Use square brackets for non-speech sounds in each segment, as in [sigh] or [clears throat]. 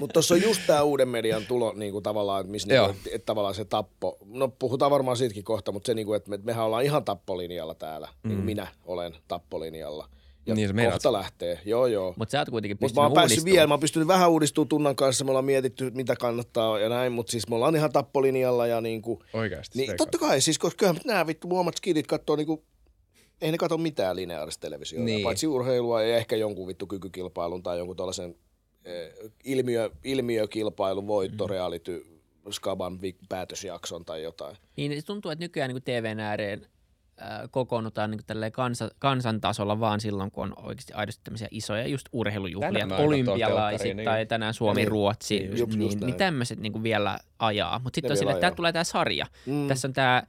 Mutta tuossa on just tämä uuden median tulo niin kuin tavallaan, että, missä niin kuin, että, että tavallaan se tappo, no puhutaan varmaan siitäkin kohta, mutta se niin kuin, että me, mehän ollaan ihan tappolinjalla täällä, mm. niin kuin minä olen tappolinjalla. Ja niin, kohta meidät. lähtee, joo joo. Mutta sä oot kuitenkin pystynyt Mut mä oon päässyt vielä, mä oon pystynyt vähän uudistumaan Tunnan kanssa, me ollaan mietitty, mitä kannattaa ja näin, mutta siis me ollaan ihan tappolinjalla ja niin kuin, Oikeasti. Niin, totta kai, siis koska kyllähän nämä vittu muomat skidit katsoo niin kuin, ei ne katso mitään lineaarista televisiota, niin. paitsi urheilua ja ehkä jonkun vittu kykykilpailun tai jonkun tällaisen ilmiö, ilmiökilpailun voitto, mm. reality, Skaban päätösjakson tai jotain. Niin se tuntuu, että nykyään niin TVn ääreen kokoonnutaan niin kansa, kansantasolla vaan silloin, kun on oikeasti aidosti tämmöisiä isoja just urheilujuhlia, olympialaiset niin. tai tänään Suomi-Ruotsi, niin, niin, niin, niin tämmöiset niin vielä ajaa. Mutta sitten on sille, että tämä tulee tämä sarja. Mm. Tässä on tämä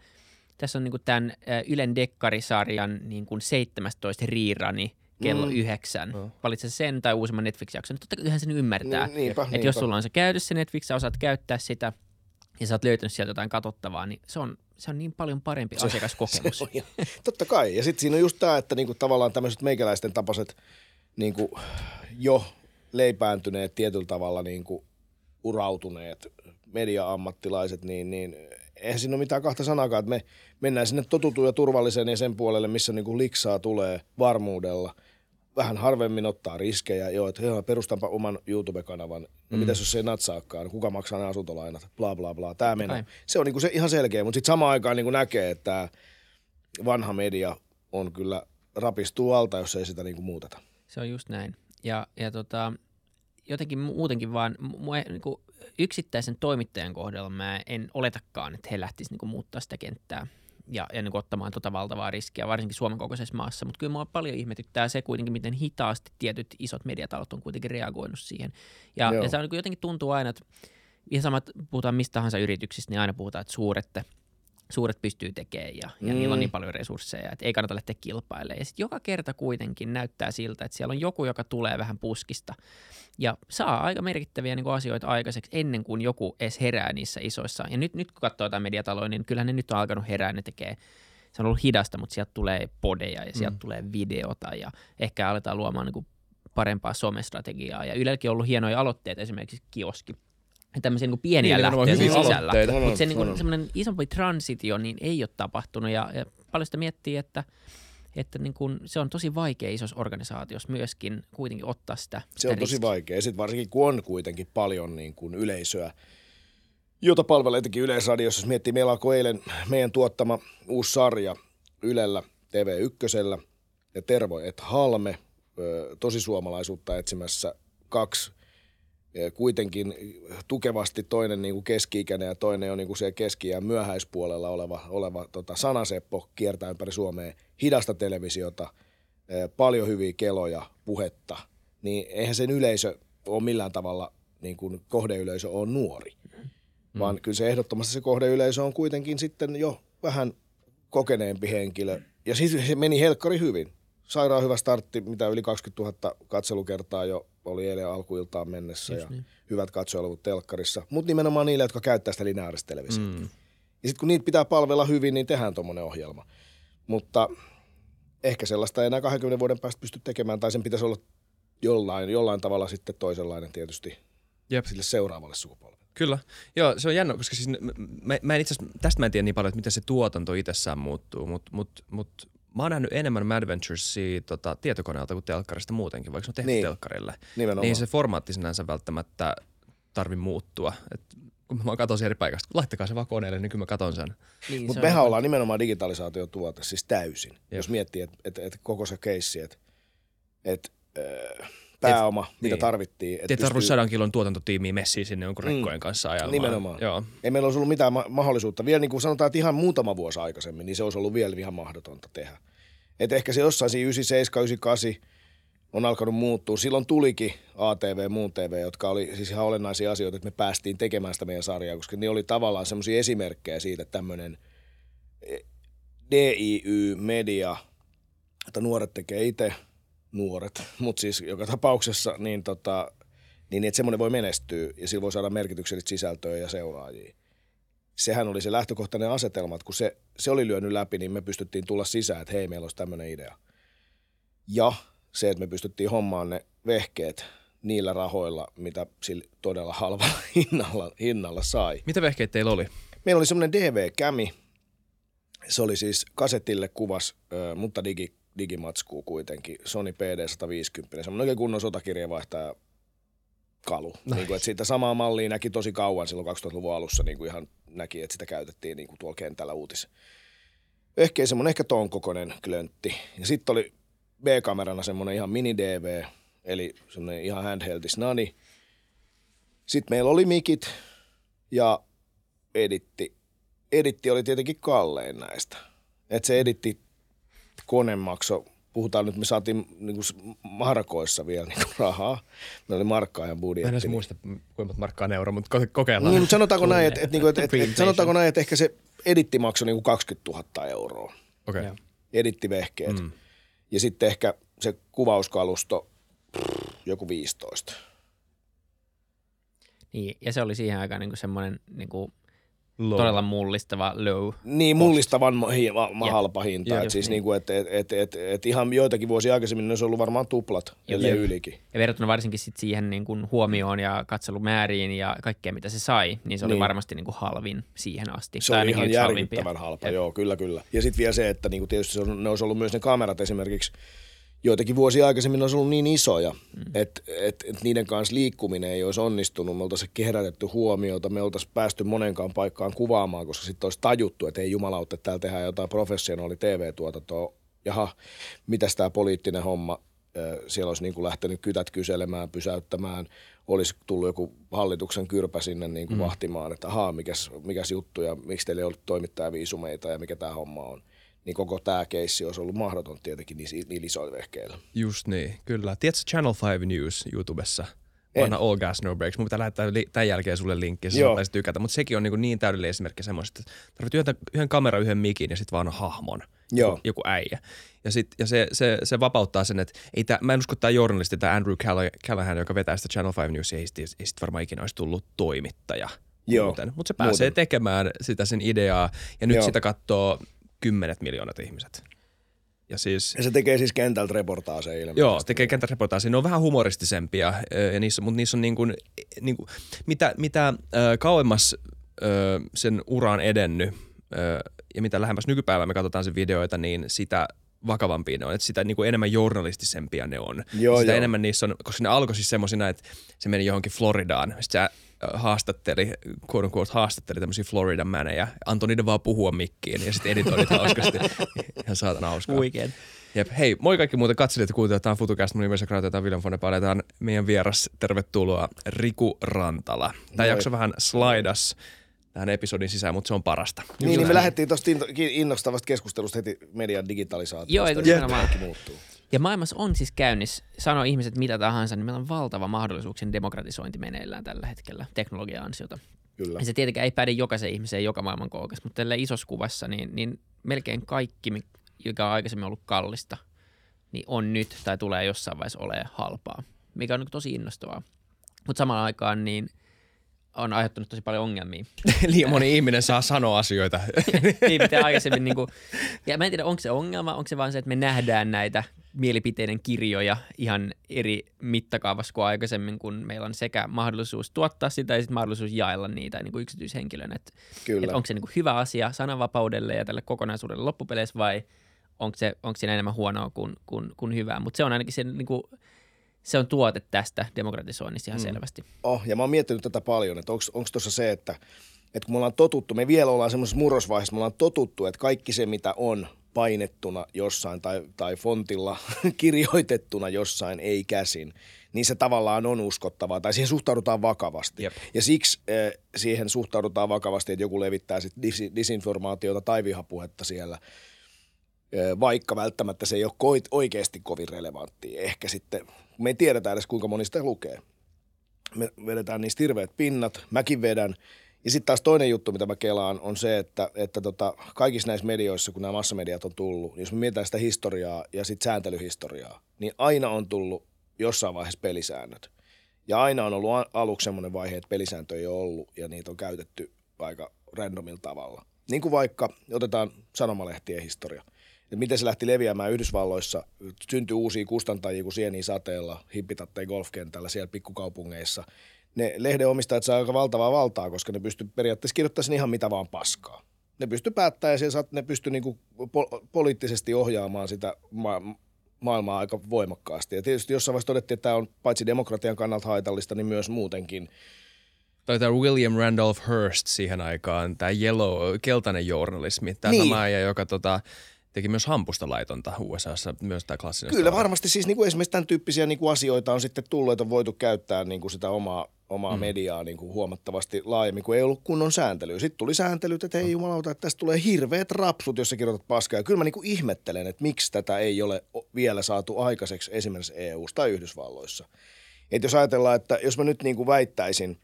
tässä on niin kuin tämän Ylen dekkarisarjan niin kuin 17 riirani kello mm. yhdeksän. Mm. Valitse sen tai uusimman Netflix-jakson. Totta kai sen ymmärtää. Niin, niinpä, että niinpä. jos sulla on se käytössä se Netflix, sä osaat käyttää sitä ja sä oot löytänyt sieltä jotain katsottavaa, niin se on, se on niin paljon parempi se, asiakaskokemus. Se on, totta kai. Ja sitten siinä on just tämä, että niinku tavallaan tämmöiset meikäläisten tapaiset niinku jo leipääntyneet tietyllä tavalla niinku urautuneet media-ammattilaiset, niin, niin eihän siinä ole mitään kahta sanakaan, että me mennään sinne totutun ja turvallisen ja sen puolelle, missä niin kuin liksaa tulee varmuudella. Vähän harvemmin ottaa riskejä, joo, että joo, perustanpa oman YouTube-kanavan. No mm. mitäs jos se ei natsaakaan, kuka maksaa ne asuntolainat, bla bla bla, tämä menee. Se on niin kuin se ihan selkeä, mutta sitten samaan aikaan niin kuin näkee, että vanha media on kyllä rapistuu alta, jos ei sitä niin kuin muuteta. Se on just näin. Ja, ja tota, jotenkin muutenkin vaan, mua, niin kuin yksittäisen toimittajan kohdalla mä en oletakaan, että he lähtisivät niin muuttaa sitä kenttää ja, ja niin ottamaan tuota valtavaa riskiä, varsinkin Suomen kokoisessa maassa. Mutta kyllä mua paljon ihmetyttää se kuitenkin, miten hitaasti tietyt isot mediatalot on kuitenkin reagoinut siihen. Ja, ja se on niin jotenkin tuntuu aina, että ihan samat puhutaan mistä tahansa yrityksistä, niin aina puhutaan, että suuret suuret pystyy tekemään ja, ja mm. niillä on niin paljon resursseja, että ei kannata lähteä kilpailemaan. Ja sitten joka kerta kuitenkin näyttää siltä, että siellä on joku, joka tulee vähän puskista ja saa aika merkittäviä niin kuin asioita aikaiseksi ennen kuin joku edes herää niissä isoissa. Ja nyt, nyt kun katsoo jotain mediataloja, niin kyllähän ne nyt on alkanut herää, ne tekee se on ollut hidasta, mutta sieltä tulee podeja ja sieltä mm. tulee videota ja ehkä aletaan luomaan niin kuin parempaa somestrategiaa. Ja Ylelläkin on ollut hienoja aloitteita, esimerkiksi kioski, tämmöisiä niin pieniä niin, lähtöjä sisällä. Mutta se niin semmoinen isompi transitio niin ei ole tapahtunut ja, ja paljon sitä miettii, että että niin kuin, se on tosi vaikea isossa organisaatiossa myöskin kuitenkin ottaa sitä, sitä Se on riskiä. tosi vaikea, sitten varsinkin kun on kuitenkin paljon niin kuin yleisöä, jota palvelee etenkin Yleisradiossa. Jos miettii, meillä alkoi eilen meidän tuottama uusi sarja Ylellä TV1 ja Tervo et Halme, tosi suomalaisuutta etsimässä kaksi kuitenkin tukevasti toinen niin kuin keski-ikäinen ja toinen on niin kuin siellä keski- ja myöhäispuolella oleva, oleva tota, sanaseppo kiertää ympäri Suomea, hidasta televisiota, paljon hyviä keloja, puhetta, niin eihän sen yleisö ole millään tavalla, niin kuin kohdeyleisö on nuori, mm. vaan kyllä se ehdottomasti se kohdeyleisö on kuitenkin sitten jo vähän kokeneempi henkilö. Ja siis se meni helkkari hyvin. Sairaan hyvä startti, mitä yli 20 000 katselukertaa jo oli eilen alkuiltaan mennessä Just ja niin. hyvät katsojaluvut telkkarissa. Mutta nimenomaan niille, jotka käyttää sitä lineaarista televisiota. Mm. Ja sitten kun niitä pitää palvella hyvin, niin tehdään tuommoinen ohjelma. Mutta ehkä sellaista ei enää 20 vuoden päästä pysty tekemään, tai sen pitäisi olla jollain, jollain tavalla sitten toisenlainen tietysti Jep. sille seuraavalle sukupolvelle. Kyllä. Joo, se on jännä, koska siis mä, mä en itse tästä mä en tiedä niin paljon, että miten se tuotanto itsessään muuttuu, mutta mut, mut mä oon nähnyt enemmän Mad Adventuresia tota, tietokoneelta kuin telkkarista muutenkin, vaikka se on tehty niin. telkkarille. Nimenomaan. Niin se formaatti sinänsä välttämättä tarvi muuttua. Et kun mä katson eri paikasta, laittakaa se vaan koneelle, niin kyllä mä katon sen. Niin, Mutta mehän ollaan nimenomaan digitalisaatio tuote, siis täysin. Jep. Jos miettii, että et, et koko se keissi, että et, äh, pääoma, et, mitä niin. tarvittiin. Te pystyy... tarvitse sadan kilon tuotantotiimiä messiin sinne jonkun rekkojen mm. kanssa ajamaan. Nimenomaan. Joo. Ei meillä olisi ollut mitään ma- mahdollisuutta. Vielä niin kuin sanotaan, että ihan muutama vuosi aikaisemmin, niin se olisi ollut vielä ihan mahdotonta tehdä. Et ehkä se jossain siinä 97, 98 on alkanut muuttua. Silloin tulikin ATV, muun TV, jotka oli siis ihan olennaisia asioita, että me päästiin tekemään sitä meidän sarjaa, koska ne oli tavallaan semmoisia esimerkkejä siitä, että tämmöinen DIY-media, että nuoret tekee itse, nuoret, [laughs] mutta siis joka tapauksessa, niin, tota, niin että semmoinen voi menestyä ja sillä voi saada merkityksellistä sisältöä ja seuraajia. Sehän oli se lähtökohtainen asetelma, että kun se, se oli lyönyt läpi, niin me pystyttiin tulla sisään, että hei, meillä olisi tämmöinen idea. Ja se, että me pystyttiin hommaan ne vehkeet niillä rahoilla, mitä sillä todella halvalla [laughs] hinnalla, hinnalla sai. Mitä vehkeitä teillä oli? Meillä oli semmoinen DV-kämi. Se oli siis kasetille kuvas, mutta digi, digimatskuu kuitenkin. Sony PD150, semmoinen oikein kunnon sotakirjeenvaihtaja kalu. Nice. Niin kuin, että siitä samaa mallia näki tosi kauan silloin 2000-luvun alussa, niin kuin ihan näki, että sitä käytettiin niin kuin tuolla kentällä uutis. Ehkä semmoinen ehkä ton kokoinen klöntti. Ja sitten oli B-kamerana semmoinen ihan mini-DV, eli semmoinen ihan handheld snani. Sitten meillä oli mikit ja editti. Editti oli tietenkin kallein näistä. Että se editti kone maksoi puhutaan nyt, me saatiin niin kuin markoissa vielä niin kuin rahaa. Meillä oli markkaajan budjetti. Mä en edes muista, kuinka markkaa on euro, mutta kokeillaan. Niin, mutta sanotaanko näin, että, että, että, että, että, sanotaanko näin, että ehkä se editti maksoi niin kuin 20 000 euroa. Okei. Okay. Edittivehkeet. Mm. Ja sitten ehkä se kuvauskalusto joku 15. Niin, ja se oli siihen aikaan niin kuin semmoinen niin kuin low. todella mullistava low. Niin, mullistavan ma- ma- halpa hinta. Ja, et siis niin. Niinku, et, et, et, et, et ihan joitakin vuosia aikaisemmin ne olisi ollut varmaan tuplat, ellei ylikin. Ja verrattuna varsinkin sit siihen niin kuin huomioon ja katselumääriin ja kaikkea, mitä se sai, niin se oli niin. varmasti niin kuin halvin siihen asti. Se oli ihan järkyttävän halpa, ja. joo, kyllä, kyllä. Ja sitten vielä se, että niin kuin tietysti se on, ne olisi ollut myös ne kamerat esimerkiksi – joitakin vuosia aikaisemmin olisi ollut niin isoja, mm. että et, et niiden kanssa liikkuminen ei olisi onnistunut. Me oltaisiin kerätetty huomiota, me oltaisiin päästy monenkaan paikkaan kuvaamaan, koska sitten olisi tajuttu, että ei jumalauta, että täällä tehdään jotain professionaali TV-tuotantoa. Jaha, mitäs tämä poliittinen homma, siellä olisi niin kuin lähtenyt kytät kyselemään, pysäyttämään, olisi tullut joku hallituksen kyrpä sinne niin kuin mm. vahtimaan, että ahaa, mikäs, mikäs juttu ja miksi teillä ei ollut toimittajaviisumeita ja mikä tämä homma on niin koko tämä keissi olisi ollut mahdoton tietenkin niillä, niillä isoilla vehkeillä. Just niin, kyllä. Tiedätkö Channel 5 News YouTubessa? Vanha All Gas No Breaks. Mun pitää lähettää li- tämän jälkeen sulle linkki, jos saattaisit tykätä. Mutta sekin on niin, niin täydellinen esimerkki semmoista, että tarvitset yhden, yhden kameran, yhden mikin ja sitten vaan hahmon. Joo. Joku, joku äijä. Ja, sit, ja se, se, se, vapauttaa sen, että ei tää, mä en usko, että tämä journalisti, tämä Andrew Callahan, joka vetää sitä Channel 5 News, ei, ei, ei sit varmaan ikinä olisi tullut toimittaja. Mutta se pääsee Muuten. tekemään sitä sen ideaa ja nyt Joo. sitä katsoo kymmenet miljoonat ihmiset. Ja, siis, ja se tekee siis kentältä reportaaseja ilmeisesti. Joo, tekee kentältä reportaaseja. Ne on vähän humoristisempia, ja niissä, mutta niissä on niin kuin, niin kuin, mitä, mitä äh, kauemmas äh, sen uraan edennyt äh, ja mitä lähemmäs nykypäivää me katsotaan sen videoita, niin sitä vakavampia ne on, että sitä niin kuin enemmän journalistisempia ne on. Joo, sitä joo. enemmän niissä on, koska ne alkoi siis semmoisina, että se meni johonkin Floridaan, sitten haastatteli, quote unquote, haastatteli tämmöisiä Floridan mäneja, antoi niiden vaan puhua mikkiin ja sitten editoidit [laughs] hauskasti. Ihan saatana hauskaa. Weekend. Jep. Hei, moi kaikki muuten katselijat ja kuuntelijat. Tämä on FutuCast. Mun nimessä Kraata William Fonepa. Tämä meidän vieras. Tervetuloa Riku Rantala. Tämä jakso vähän slaidas tähän episodin sisään, mutta se on parasta. Niin, niin me lähdettiin tuosta innostavasta keskustelusta heti median digitalisaatiosta. Joo, eikö nimenomaan. muuttuu. Ja maailmassa on siis käynnissä, sano ihmiset mitä tahansa, niin meillä on valtava mahdollisuuksien demokratisointi meneillään tällä hetkellä teknologian ansiota. Kyllä. Ja se tietenkään ei päde jokaisen ihmiseen joka maailman koukassa, mutta tällä isossa kuvassa niin, niin melkein kaikki, mikä on aikaisemmin ollut kallista, niin on nyt tai tulee jossain vaiheessa olemaan halpaa, mikä on niin tosi innostavaa. Mutta samaan aikaan niin – on aiheuttanut tosi paljon ongelmia. [laughs] Liian moni ihminen saa sanoa asioita. [laughs] niin, mitä aikaisemmin. Niin kuin, ja mä en tiedä, onko se ongelma, onko se vaan se, että me nähdään näitä mielipiteiden kirjoja ihan eri mittakaavassa kuin aikaisemmin, kun meillä on sekä mahdollisuus tuottaa sitä ja sitten mahdollisuus jaella niitä niin kuin yksityishenkilön. Et, Kyllä. Et onko se niin kuin hyvä asia sananvapaudelle ja tälle kokonaisuudelle loppupeleissä vai onko, se, onko siinä enemmän huonoa kuin, kuin, kuin hyvää. Mutta se on ainakin se niin kuin, se on tuote tästä demokratisoinnista ihan mm. selvästi. Oh, ja mä oon miettinyt tätä paljon, että onko tuossa se, että, että kun me ollaan totuttu, me vielä ollaan semmoisessa murrosvaiheessa, me ollaan totuttu, että kaikki se, mitä on painettuna jossain tai, tai fontilla [laughs] kirjoitettuna jossain, ei käsin, niin se tavallaan on uskottavaa tai siihen suhtaudutaan vakavasti. Jep. Ja siksi äh, siihen suhtaudutaan vakavasti, että joku levittää sit dis- disinformaatiota tai vihapuhetta siellä – vaikka välttämättä se ei ole oikeasti kovin relevanttia. Ehkä sitten, me ei tiedetä edes kuinka moni sitä lukee. Me vedetään niistä hirveät pinnat, mäkin vedän. Ja sitten taas toinen juttu, mitä mä kelaan, on se, että, että tota, kaikissa näissä medioissa, kun nämä massamediat on tullut, niin jos me mietitään sitä historiaa ja sitten sääntelyhistoriaa, niin aina on tullut jossain vaiheessa pelisäännöt. Ja aina on ollut aluksi semmoinen vaihe, että pelisääntöjä ei ole ollut ja niitä on käytetty aika randomilla tavalla. Niin kuin vaikka, otetaan sanomalehtien historia – että miten se lähti leviämään Yhdysvalloissa. Syntyi uusia kustantajia kuin sieni sateella, hippitatteja golfkentällä siellä pikkukaupungeissa. Ne lehden omistajat saa aika valtavaa valtaa, koska ne pystyy periaatteessa kirjoittamaan ihan mitä vaan paskaa. Ne pystyy päättämään ja ne pystyy niinku po- poliittisesti ohjaamaan sitä ma- maailmaa aika voimakkaasti. Ja tietysti jossain vaiheessa todettiin, että tämä on paitsi demokratian kannalta haitallista, niin myös muutenkin – tai tämä William Randolph Hearst siihen aikaan, tämä yellow, keltainen journalismi, tämä niin. sama joka tota, teki myös hampusta laitonta USAssa, myös tämä klassinen Kyllä story. varmasti siis niin kuin esimerkiksi tämän tyyppisiä niin kuin asioita on sitten tullut, että on voitu käyttää niin kuin sitä omaa, omaa mm. mediaa niin kuin huomattavasti laajemmin, kun ei ollut kunnon sääntelyä. Sitten tuli sääntely, että hei jumalauta, että tästä tulee hirveät rapsut, jos sä kirjoitat paskaa. Ja kyllä mä niin kuin ihmettelen, että miksi tätä ei ole vielä saatu aikaiseksi esimerkiksi eu tai Yhdysvalloissa. Että jos ajatellaan, että jos mä nyt niin kuin väittäisin –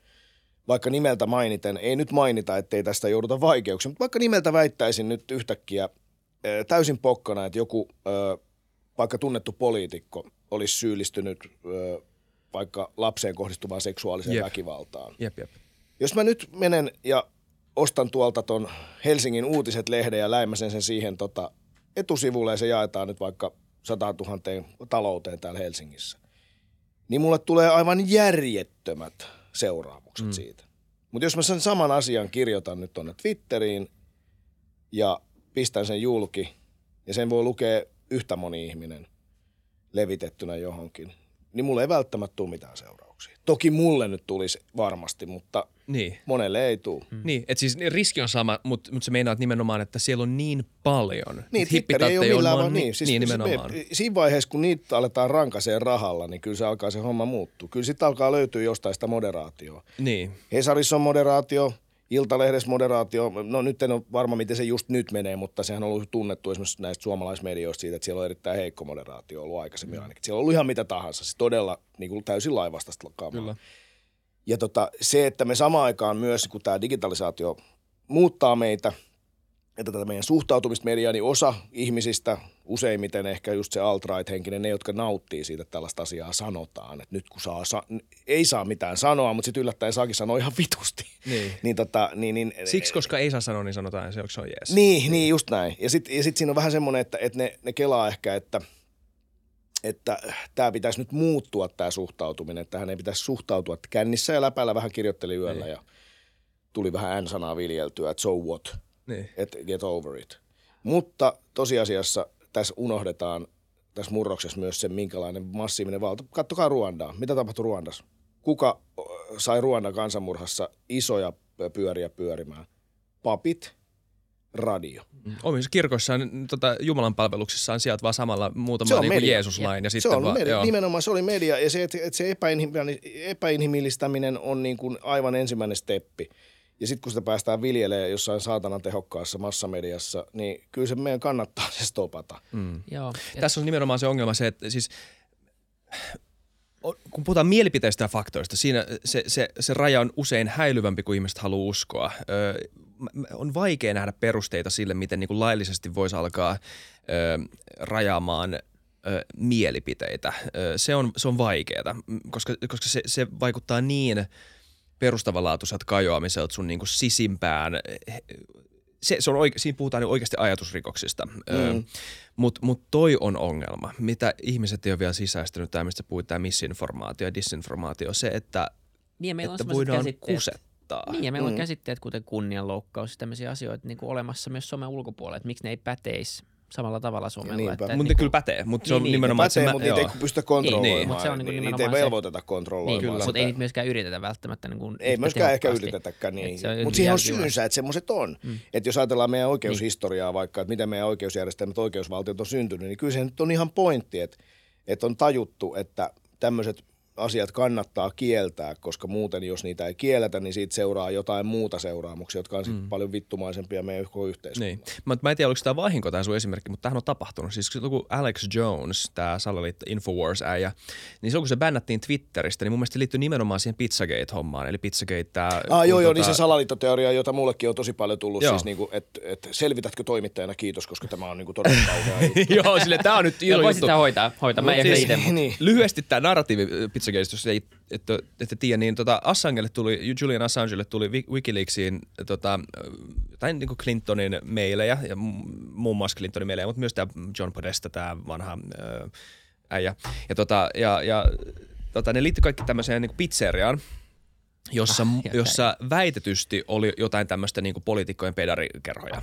vaikka nimeltä mainiten, ei nyt mainita, ettei tästä jouduta vaikeuksiin, mutta vaikka nimeltä väittäisin nyt yhtäkkiä täysin pokkana, että joku vaikka tunnettu poliitikko olisi syyllistynyt vaikka lapseen kohdistuvaan seksuaaliseen jep. väkivaltaan. Jep, jep. Jos mä nyt menen ja ostan tuolta ton Helsingin uutiset-lehden ja läimäsen sen siihen tota etusivulle ja se jaetaan nyt vaikka 100 000 talouteen täällä Helsingissä, niin mulle tulee aivan järjettömät seuraamukset mm. siitä. Mutta jos mä sen saman asian kirjoitan nyt tuonne Twitteriin ja pistän sen julki ja sen voi lukea yhtä moni ihminen levitettynä johonkin, niin mulle ei välttämättä tule mitään seurauksia. Toki mulle nyt tulisi varmasti, mutta niin. monelle ei tule. Hmm. Niin, että siis riski on sama, mutta, mutta se meinaa että nimenomaan, että siellä on niin paljon. Niin, Twitter ei ole millään vaan niin. Siis, niin nimenomaan. Me, siinä vaiheessa, kun niitä aletaan rankaseen rahalla, niin kyllä se alkaa se homma muuttua. Kyllä sitten alkaa löytyä jostain sitä moderaatioa. Niin. Hesarissa on moderaatio, Iltalehdessä moderaatio, no nyt en ole varma, miten se just nyt menee, mutta sehän on ollut tunnettu esimerkiksi näistä suomalaismedioista siitä, että siellä on erittäin heikko moderaatio ollut aikaisemmin mm. ainakin. Siellä on ollut ihan mitä tahansa, siis todella niin kuin täysin laivastasta kamaa. Kyllä. Ja tota, se, että me samaan aikaan myös, kun tämä digitalisaatio muuttaa meitä – että tätä meidän suhtautumista mediaan, niin osa ihmisistä, useimmiten ehkä just se alt-right-henkinen, ne, jotka nauttii siitä, että tällaista asiaa sanotaan. Että nyt kun saa, sa- ei saa mitään sanoa, mutta sitten yllättäen saakin sanoa ihan vitusti. Niin. niin, tota, niin, niin Siksi, koska ei saa sanoa, niin sanotaan, se, se on jees. Niin, niin, just näin. Ja sitten ja sit siinä on vähän semmoinen, että, että ne, ne kelaa ehkä, että – että tämä pitäisi nyt muuttua tämä suhtautuminen, että tähän ei pitäisi suhtautua, että kännissä ja läpällä vähän kirjoitteli yöllä niin. ja tuli vähän N-sanaa viljeltyä, että so what – niin. että get over it. Mutta tosiasiassa tässä unohdetaan tässä murroksessa myös se, minkälainen massiivinen valta. Kattokaa Ruandaa. Mitä tapahtui Ruandassa? Kuka sai Ruandan kansanmurhassa isoja pyöriä pyörimään? Papit, radio. Omissa kirkoissaan, tota, Jumalan palveluksissaan sieltä vaan samalla muutama niin Jeesuslain. Ja, ja sitten se on vaan, media, nimenomaan se oli media ja se, että, että se epäinhimillistäminen on niin kuin aivan ensimmäinen steppi. Ja sitten kun sitä päästään viljelemään jossain saatanan tehokkaassa massamediassa, niin kyllä se meidän kannattaa se stopata. Mm. Joo. Tässä on nimenomaan se ongelma se, että siis kun puhutaan mielipiteistä ja faktoista, siinä se, se, se raja on usein häilyvämpi kuin ihmiset haluaa uskoa. Ö, on vaikea nähdä perusteita sille, miten niin kuin laillisesti voisi alkaa ö, rajaamaan ö, mielipiteitä. Ö, se on, se on vaikeaa, koska, koska se, se vaikuttaa niin – perustavanlaatuiselta kajoamiselta sun niin kuin sisimpään. Se, se on oike, siinä puhutaan niin oikeasti ajatusrikoksista. Mm. Mutta mut toi on ongelma, mitä ihmiset ei ole vielä sisäistänyt, tämä mistä puhutaan, tämä misinformaatio ja disinformaatio, se, että, niin, että voidaan kusettaa. Niin, ja meillä mm. on käsitteet, kuten kunnianloukkaus ja tämmöisiä asioita niin kuin olemassa myös somen ulkopuolella, että miksi ne ei päteisi samalla tavalla Suomella. Niinpä. Että, mutta niin kyllä pätee, mutta se on niin, nimenomaan... Pätee, mutta niitä ei pystytä kontrolloimaan. Niin, mutta se on niin, niitä ei velvoiteta kontrolloimaan. Niin, kyllä, mutta ei niitä myöskään yritetä välttämättä niin kuin Ei myöskään ehkä yritetäkään niin. Mutta siihen on syynsä, että semmoiset on. Mm. Että jos ajatellaan meidän oikeushistoriaa niin. vaikka, että miten meidän oikeusjärjestelmät, oikeusvaltiot on syntynyt, niin kyllä se nyt on ihan pointti, että, että on tajuttu, että tämmöiset asiat kannattaa kieltää, koska muuten jos niitä ei kielletä, niin siitä seuraa jotain muuta seuraamuksia, jotka on mm. paljon vittumaisempia meidän koko yhteiskunnalle. Niin. Mä, mä en tiedä, oliko tämä vahinko tämä sun esimerkki, mutta tämähän on tapahtunut. Siis kun Alex Jones, tämä salaliitto Infowars-äijä, niin silloin kun se bännättiin Twitteristä, niin mun mielestä se liittyy nimenomaan siihen Pizzagate-hommaan. Eli Pizzagate tämä... Ah, joo, joo, niin tota... se salaliittoteoria, jota mullekin on tosi paljon tullut, joo. siis niin kuin, että et selvitätkö toimittajana, kiitos, koska tämä on niin todella kauhea [laughs] Joo, sille tämä on nyt iso juttu. hoitaa, hoitaa. Mä siis, itse, niin. Lyhyesti tämä narratiivi Pizzagate, jos ei että, että tiedä, niin tota Assangelle tuli, Julian Assangelle tuli Wikileaksiin tota, jotain niin kuin Clintonin meilejä, ja muun muassa Clintonin meilejä, mutta myös tämä John Podesta, tämä vanha ää, äijä. Ja, tota, ja, ja tota, ne liittyi kaikki tämmöiseen niin kuin pizzeriaan, jossa, ah, jossa väitetysti oli jotain tämmöistä niin poliitikkojen pedarikerhoja.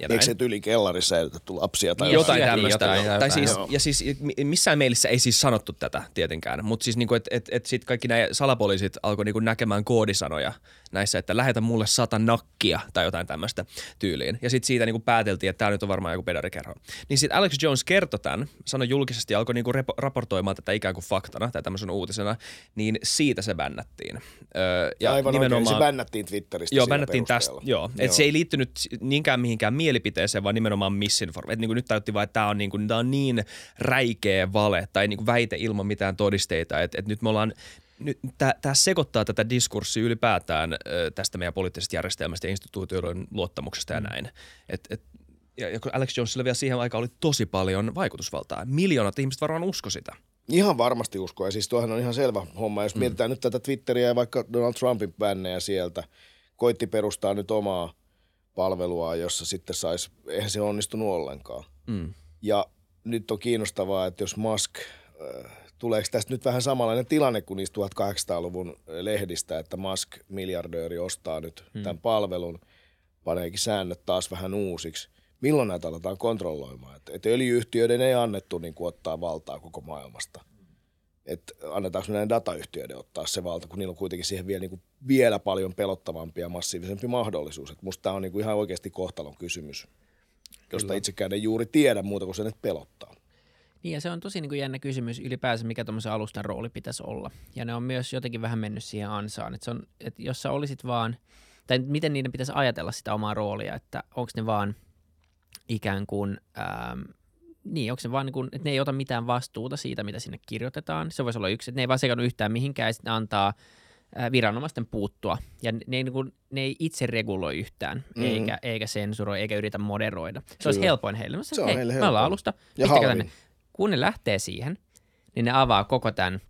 Ja Eikö se yli kellarissa säilytetty lapsia tai jotain, jotain tämmöistä? Jotain, jotain, tai siis, ja siis missään meilissä ei siis sanottu tätä tietenkään, mutta siis niinku, että et, et sitten kaikki nämä salapoliisit alkoi niinku näkemään koodisanoja näissä, että lähetä mulle sata nakkia tai jotain tämmöistä tyyliin. Ja sitten siitä niinku pääteltiin, että tämä nyt on varmaan joku pedarikerho. Niin sitten Alex Jones kertoi tämän, sanoi julkisesti ja alkoi niinku repo- raportoimaan tätä ikään kuin faktana tai tämmöisen uutisena, niin siitä se bännättiin. Öö, ja Aivan nimenomaan, oikein, se bännättiin Twitteristä Joo, bännättiin tästä, joo. joo. Et se ei liittynyt niinkään mihinkään mielipiteeseen, vaan nimenomaan misinformaatio. Niin nyt tajuttiin vaan, että tämä on, niin kuin, on niin räikeä vale tai niin kuin väite ilman mitään todisteita, että, että nyt me ollaan nyt tämä sekoittaa tätä diskurssia ylipäätään tästä meidän poliittisesta järjestelmästä ja instituutioiden luottamuksesta ja mm. näin. Et, et, ja, kun Alex Jonesilla vielä siihen aikaan oli tosi paljon vaikutusvaltaa. Miljoonat ihmiset varmaan usko sitä. Ihan varmasti usko. Ja siis tuohan on ihan selvä homma. Jos mm. mietitään nyt tätä Twitteriä ja vaikka Donald Trumpin bännejä sieltä, koitti perustaa nyt omaa palvelua, jossa sitten saisi, eihän se onnistunut ollenkaan. Mm. Ja nyt on kiinnostavaa, että jos Musk, äh, tuleeko tästä nyt vähän samanlainen tilanne kuin niistä 1800-luvun lehdistä, että Musk, miljardööri, ostaa nyt mm. tämän palvelun, paneekin säännöt taas vähän uusiksi. Milloin näitä aletaan kontrolloimaan? Että, että öljyyhtiöiden ei annettu niin kuin, ottaa valtaa koko maailmasta että annetaanko näiden datayhtiöiden ottaa se valta, kun niillä on kuitenkin siihen vielä, niin kuin vielä paljon pelottavampi ja massiivisempi mahdollisuus. Että musta tämä on niin kuin ihan oikeasti kohtalon kysymys, josta Kyllä. itsekään ei juuri tiedä muuta kuin sen, että pelottaa. Niin ja se on tosi niin kuin jännä kysymys ylipäänsä, mikä tuommoisen alustan rooli pitäisi olla. Ja ne on myös jotenkin vähän mennyt siihen ansaan. Että, se on, että jos sä olisit vaan, tai miten niiden pitäisi ajatella sitä omaa roolia, että onko ne vaan ikään kuin ähm, niin, onko se vaan niin kuin, että ne ei ota mitään vastuuta siitä, mitä sinne kirjoitetaan. Se voisi olla yksi, että ne ei vaan sekannut yhtään mihinkään ja sitten antaa viranomaisten puuttua. Ja ne ei, niin kuin, ne ei itse reguloi yhtään, mm-hmm. eikä, eikä sensuroi, eikä yritä moderoida. Se Kyllä. olisi helpoin heille. Mä sanoin, se on hei, heille me ollaan alusta, ja tänne. Kun ne lähtee siihen, niin ne avaa koko tämän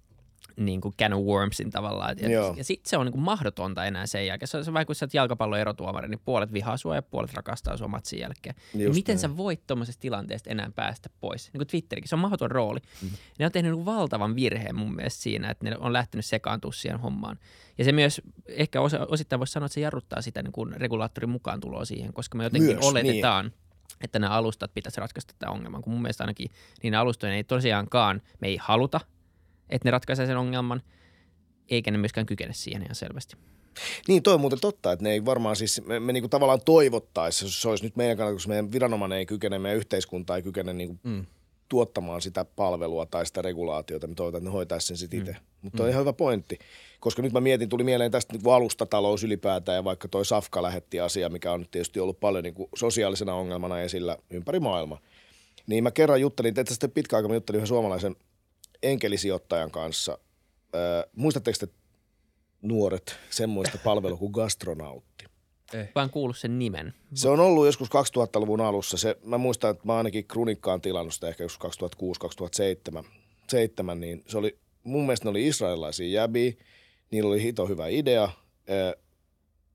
niin kuin can of wormsin tavallaan. Ja, ja sitten se on niin kuin mahdotonta enää sen jälkeen. Se on, se vaikka kun sä oot jalkapallon erotuomari, niin puolet vihaa sua ja puolet rakastaa sua matsin jälkeen. Just miten näin. sä voit tuommoisesta tilanteesta enää päästä pois? Niin kuin Twitterikin, se on mahdoton rooli. Mm. Ne on tehnyt niin valtavan virheen mun mielestä siinä, että ne on lähtenyt sekaantua siihen hommaan. Ja se myös ehkä osa, osittain voisi sanoa, että se jarruttaa sitä niin kuin regulaattorin mukaan tuloa siihen, koska me jotenkin myös, oletetaan, niin että nämä alustat pitäisi ratkaista tämä ongelman, kun mun mielestä ainakin niin alustojen ei tosiaankaan, me ei haluta että ne ratkaisee sen ongelman, eikä ne myöskään kykene siihen ihan selvästi. Niin, toi on muuten totta, että ne ei varmaan siis, me, me niinku tavallaan toivottaisiin, se olisi nyt meidän kannalta, koska meidän viranomainen ei kykene, meidän yhteiskunta ei kykene niinku mm. Tuottamaan sitä palvelua tai sitä regulaatiota, me toivotaan, että ne hoitaisi sen sitten itse. Mm. Mutta on mm. ihan hyvä pointti, koska nyt mä mietin, tuli mieleen tästä niin alustatalous ylipäätään ja vaikka toi Safka lähetti asia, mikä on nyt tietysti ollut paljon niin kuin sosiaalisena ongelmana esillä ympäri maailmaa. Niin mä kerran juttelin, että sitten pitkä aika mä juttelin yhden suomalaisen enkelisijoittajan kanssa. Äh, muistatteko te nuoret semmoista palvelua kuin gastronautti? Eh. Vaan kuullut sen nimen. Se on ollut joskus 2000-luvun alussa. Se, mä muistan, että mä ainakin Krunikkaan tilannut sitä ehkä joskus 2006-2007. 7, niin se oli, mun mielestä ne oli israelilaisia jäbiä. Niillä oli hito hyvä idea.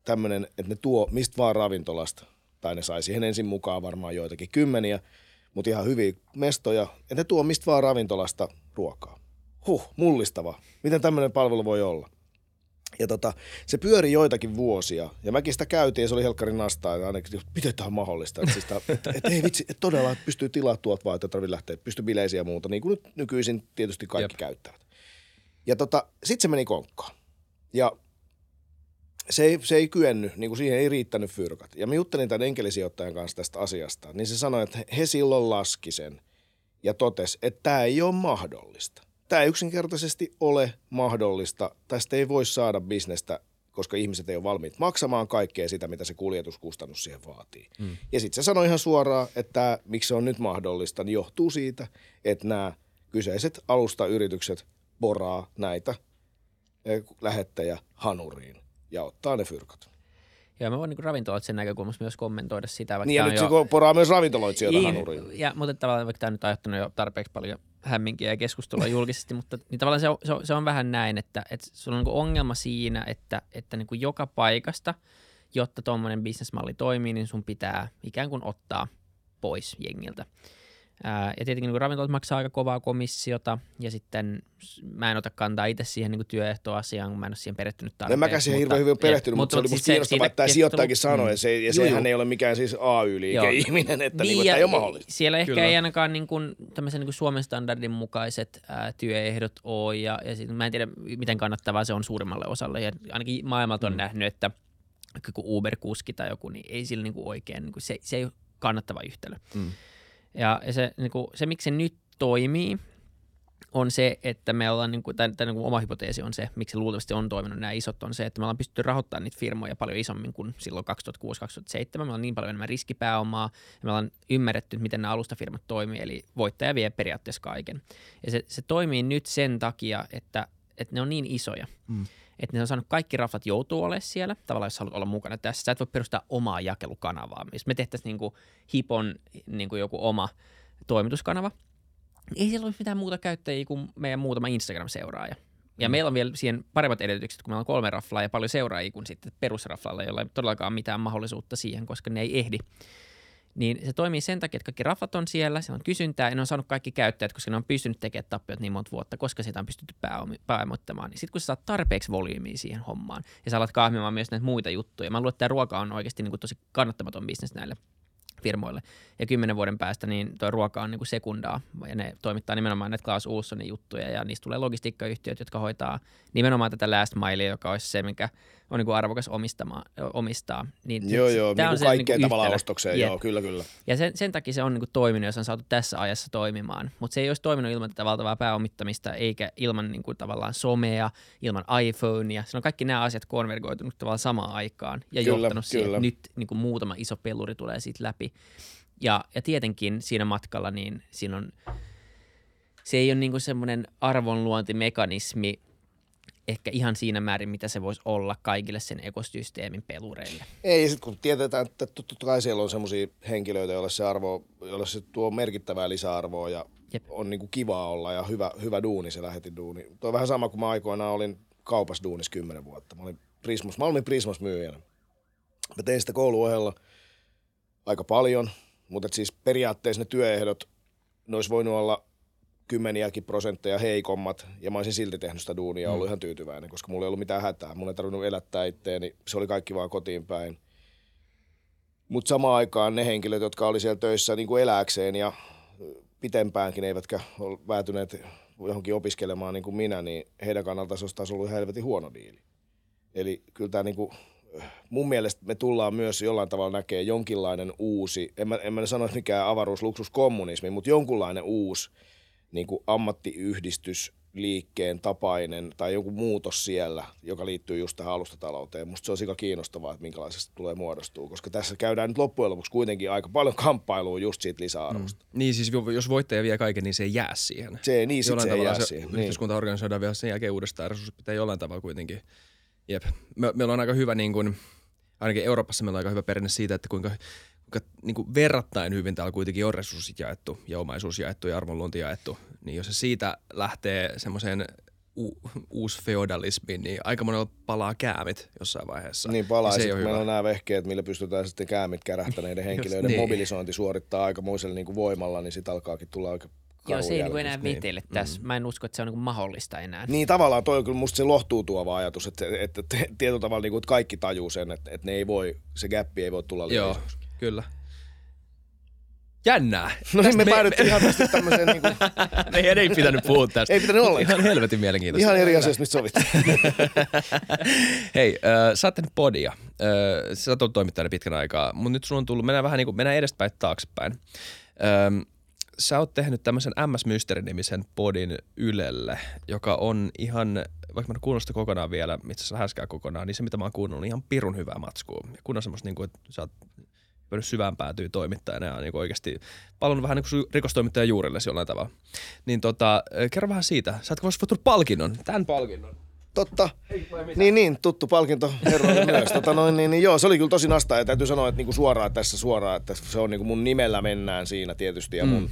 Tämmöinen, että ne tuo mistä vaan ravintolasta. Tai ne sai siihen ensin mukaan varmaan joitakin kymmeniä – mutta ihan hyviä mestoja. Ja ne tuo mistä vaan ravintolasta ruokaa. Huh, mullistava. Miten tämmöinen palvelu voi olla? Ja tota, se pyöri joitakin vuosia, ja mäkin sitä käytiin, ja se oli helkkarin nastaa, ja ainakin, miten tämä on mahdollista, että, siis [laughs] että, että ei vitsi, että todella että pystyy tilaa tuolta vaan, että tarvitse lähteä, pystyy bileisiä ja muuta, niin kuin nyt nykyisin tietysti kaikki Jep. käyttävät. Ja tota, sitten se meni konkkaan. Ja se ei, se ei kyennyt, niin kuin siihen ei riittänyt fyrkat. Ja mä juttelin tämän enkelisijoittajan kanssa tästä asiasta, niin se sanoi, että he silloin laski sen ja totesi, että tämä ei ole mahdollista. Tämä yksinkertaisesti ole mahdollista. Tästä ei voi saada bisnestä, koska ihmiset ei ole valmiit maksamaan kaikkea sitä, mitä se kuljetuskustannus siihen vaatii. Mm. Ja sitten se sanoi ihan suoraan, että miksi se on nyt mahdollista, niin johtuu siitä, että nämä kyseiset alustayritykset poraa näitä lähettäjä hanuriin ja ottaa ne fyrkat. Joo, mä voin niin ravintoloitsen näkökulmasta myös kommentoida sitä. Vaikka niin, ja nyt jo... se poraa myös ravintoloitsijoita niin, hanuriin. Ja, mutta tavallaan vaikka tämä nyt on aiheuttanut jo tarpeeksi paljon hämminkiä ja keskustelua [laughs] julkisesti, mutta niin tavallaan se on, se, on, se on vähän näin, että, että sulla on niin ongelma siinä, että, että niin kuin joka paikasta jotta tuommoinen bisnesmalli toimii, niin sun pitää ikään kuin ottaa pois jengiltä. Ää, ja tietenkin niin ravintolat maksaa aika kovaa komissiota, ja sitten mä en ota kantaa itse siihen niin työehtoasiaan, kun mä en ole siihen perehtynyt No tarpeeksi. en mäkään siihen hirveän hyvin perehtynyt, mutta, mutta se oli musta kiinnostavaa, että tämä sijoittajakin sanoi, ja, se, ja sehän ei ole mikään siis AY-liike-ihminen, että, niin, niin, että ei ole mahdollista. Siellä ehkä Kyllä. ei ainakaan niin kuin, tämmöisen niin kuin Suomen standardin mukaiset ää, työehdot ole, ja, ja sit, mä en tiedä, miten kannattavaa se on suurimmalle osalle, ja ainakin maailmalta on mm. nähnyt, että joku Uber-kuski tai joku, niin ei sillä niin kuin oikein, niin kuin se, se ei ole kannattava yhtälö. Mm. Ja, se, niin kuin, se, miksi se nyt toimii, on se, että me ollaan, niin kuin, tai, tai niin kuin oma hypoteesi on se, miksi se luultavasti on toiminut nämä isot, on se, että me ollaan pystytty rahoittamaan niitä firmoja paljon isommin kuin silloin 2006-2007. Me on niin paljon enemmän riskipääomaa, ja me ollaan ymmärretty, miten nämä alustafirmat toimii, eli voittaja vie periaatteessa kaiken. Ja se, se toimii nyt sen takia, että, että ne on niin isoja. Mm. Että ne on saanut kaikki raflat joutuu olemaan siellä. Tavallaan jos haluat olla mukana tässä, sä et voi perustaa omaa jakelukanavaa. Jos me tehtäisiin niin kuin Hipon niin kuin joku oma toimituskanava, ei siellä olisi mitään muuta käyttäjiä kuin meidän muutama Instagram-seuraaja. Ja mm. meillä on vielä siihen paremmat edellytykset, kun meillä on kolme raflaa ja paljon seuraajia kuin sitten perusraflalla, jolla ei todellakaan mitään mahdollisuutta siihen, koska ne ei ehdi. Niin se toimii sen takia, että kaikki raflat on siellä, siellä on kysyntää ja ne on saanut kaikki käyttäjät, koska ne on pystynyt tekemään tappiot niin monta vuotta, koska sitä on pystytty pääomi- pääomittamaan. Niin sitten kun sä saat tarpeeksi volyymiä siihen hommaan ja sä alat kahmimaan myös näitä muita juttuja. Mä luulen, että tämä ruoka on oikeasti niin kuin tosi kannattamaton bisnes näille firmoille. Ja kymmenen vuoden päästä niin tuo ruoka on niin kuin sekundaa ja ne toimittaa nimenomaan näitä Klaus Ohlsonin juttuja ja niistä tulee logistiikkayhtiöt, jotka hoitaa nimenomaan tätä last milea, joka olisi se, mikä on niin kuin arvokas omistama, omistaa. Niin Joo, joo, tää niin on kuin se kaikkeen niinku tavallaan ostokseen, Jep. joo, kyllä, kyllä. Ja sen, sen takia se on niin kuin toiminut, jos on saatu tässä ajassa toimimaan. Mutta se ei olisi toiminut ilman tätä valtavaa pääomittamista, eikä ilman niin kuin tavallaan somea, ilman iPhonea. Se on kaikki nämä asiat konvergoitunut tavallaan samaan aikaan ja Kyllä, johtanut siihen, kyllä. että nyt niin kuin muutama iso peluri tulee siitä läpi. Ja, ja tietenkin siinä matkalla niin siinä on, se ei ole niin kuin semmoinen arvonluontimekanismi ehkä ihan siinä määrin, mitä se voisi olla kaikille sen ekosysteemin pelureille. Ei, sit kun tiedetään, että totta kai siellä on semmoisia henkilöitä, joille se, arvo, joille se tuo merkittävää lisäarvoa ja Jep. on niinku kivaa olla ja hyvä, hyvä duuni se lähetin duuni. Tuo on vähän sama kuin mä aikoinaan olin kaupassa duunissa kymmenen vuotta. Mä olin Prismus, Malmin Prismus myyjänä. Mä tein sitä kouluohella aika paljon, mutta siis periaatteessa ne työehdot, ne olisi voinut olla kymmeniäkin prosentteja heikommat, ja mä olisin silti tehnyt sitä duunia ja ollut ihan tyytyväinen, koska mulla ei ollut mitään hätää. Mun ei tarvinnut elättää itteeni, se oli kaikki vaan kotiin päin. Mutta samaan aikaan ne henkilöt, jotka oli siellä töissä niin kuin elääkseen ja pitempäänkin, eivätkä ole päätyneet johonkin opiskelemaan niin kuin minä, niin heidän kannaltaan se olisi taas ollut helvetin huono diili. Eli kyllä tämä niin kuin, mun mielestä me tullaan myös jollain tavalla näkee jonkinlainen uusi, en mä, en mä sano, että mikään avaruusluksuskommunismi, mutta jonkunlainen uusi niin kuin ammattiyhdistysliikkeen tapainen tai joku muutos siellä, joka liittyy just tähän alustatalouteen. Musta se on aika kiinnostavaa, että minkälaisesta tulee muodostuu, koska tässä käydään nyt loppujen lopuksi kuitenkin aika paljon kamppailua just siitä lisäarvosta. Mm. Niin siis jos voittaja vie kaiken, niin se ei jää siihen. Se, niin, sit jollain se ei jää se siihen. Niin. yhteiskunta organisoidaan vielä sen jälkeen uudestaan. Resurssit pitää jollain tavalla kuitenkin. Jep. Me, meillä on aika hyvä, niin kuin, ainakin Euroopassa meillä on aika hyvä perinne siitä, että kuinka, kuinka niin kuin verrattain hyvin täällä kuitenkin on resurssit jaettu ja omaisuus jaettu ja arvonluonti jaettu. Niin jos se siitä lähtee semmoiseen u- uusi feodalismiin, niin aika monella palaa käämit jossain vaiheessa. Niin palaa, Ja ja se ei sit, ole kun meillä hyvä. on nämä vehkeet, millä pystytään sitten käämit kärähtäneiden [laughs] henkilöiden niin. mobilisointi suorittaa aikamoisella niin kuin voimalla, niin sitten alkaakin tulla aika Joo, se ei niin karun enää jälkeen. niin. vetele tässä. Mä en usko, että se on niin mahdollista enää. Niin tavallaan toi on kyllä musta se lohtuu tuova ajatus, että, että, tietyllä tavalla niin kuin, että kaikki tajuu sen, että, että ne ei voi, se gappi ei voi tulla liian Joo, isoksi. kyllä. Jännää. [laughs] No niin, me, Tästä päädyttiin ihan tästä tämmöiseen, [laughs] niin kuin, Meidän ei pitänyt puhua tästä. ei pitänyt ollenkaan. Ihan helvetin mielenkiintoista. Ihan eri asioista, mistä sovittiin. [laughs] Hei, äh, sä oot tehnyt podia. Äh, sä oot ollut toimittajana pitkän aikaa, mutta nyt sun on tullut, mennään vähän niin kuin, mennään edespäin taaksepäin. Ähm, sä oot tehnyt tämmöisen MS Mystery-nimisen podin Ylelle, joka on ihan, vaikka mä en kuunnellut sitä kokonaan vielä, itse asiassa häskää kokonaan, niin se mitä mä oon kuunnellut, on ihan pirun hyvää matskua. Ja kun on semmoista, niin kuin, että sä oot mennyt syvään päätyy toimittajana ja niin oikeasti palannut vähän niin kuin rikostoimittajan juurille jollain tavalla. Niin tota, kerro vähän siitä. Sä oot voittanut palkinnon, tämän palkinnon. Totta. Niin, niin, tuttu palkinto herroille [laughs] myös. Tota noin, niin, niin, joo, se oli kyllä tosi nastaa ja täytyy sanoa, että niinku suoraan tässä suoraan, että se on niinku mun nimellä mennään siinä tietysti ja mun Mm.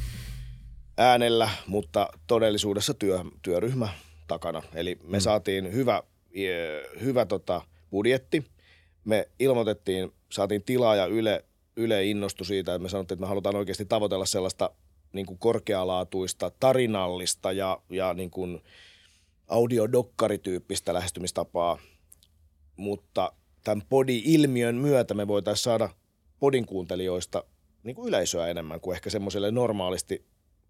äänellä, mutta todellisuudessa työ, työryhmä takana. Eli me Mm. saatiin hyvä, eh, hyvä tota, budjetti. me ilmoitettiin, saatiin tilaa ja Yle, Yle innostui siitä, että me sanottiin, että me halutaan oikeasti tavoitella sellaista niin kuin korkealaatuista, tarinallista ja, ja niin kuin audiodokkarityyppistä lähestymistapaa, mutta tämän podi-ilmiön myötä me voitaisiin saada podin kuuntelijoista niin kuin yleisöä enemmän kuin ehkä semmoiselle normaalisti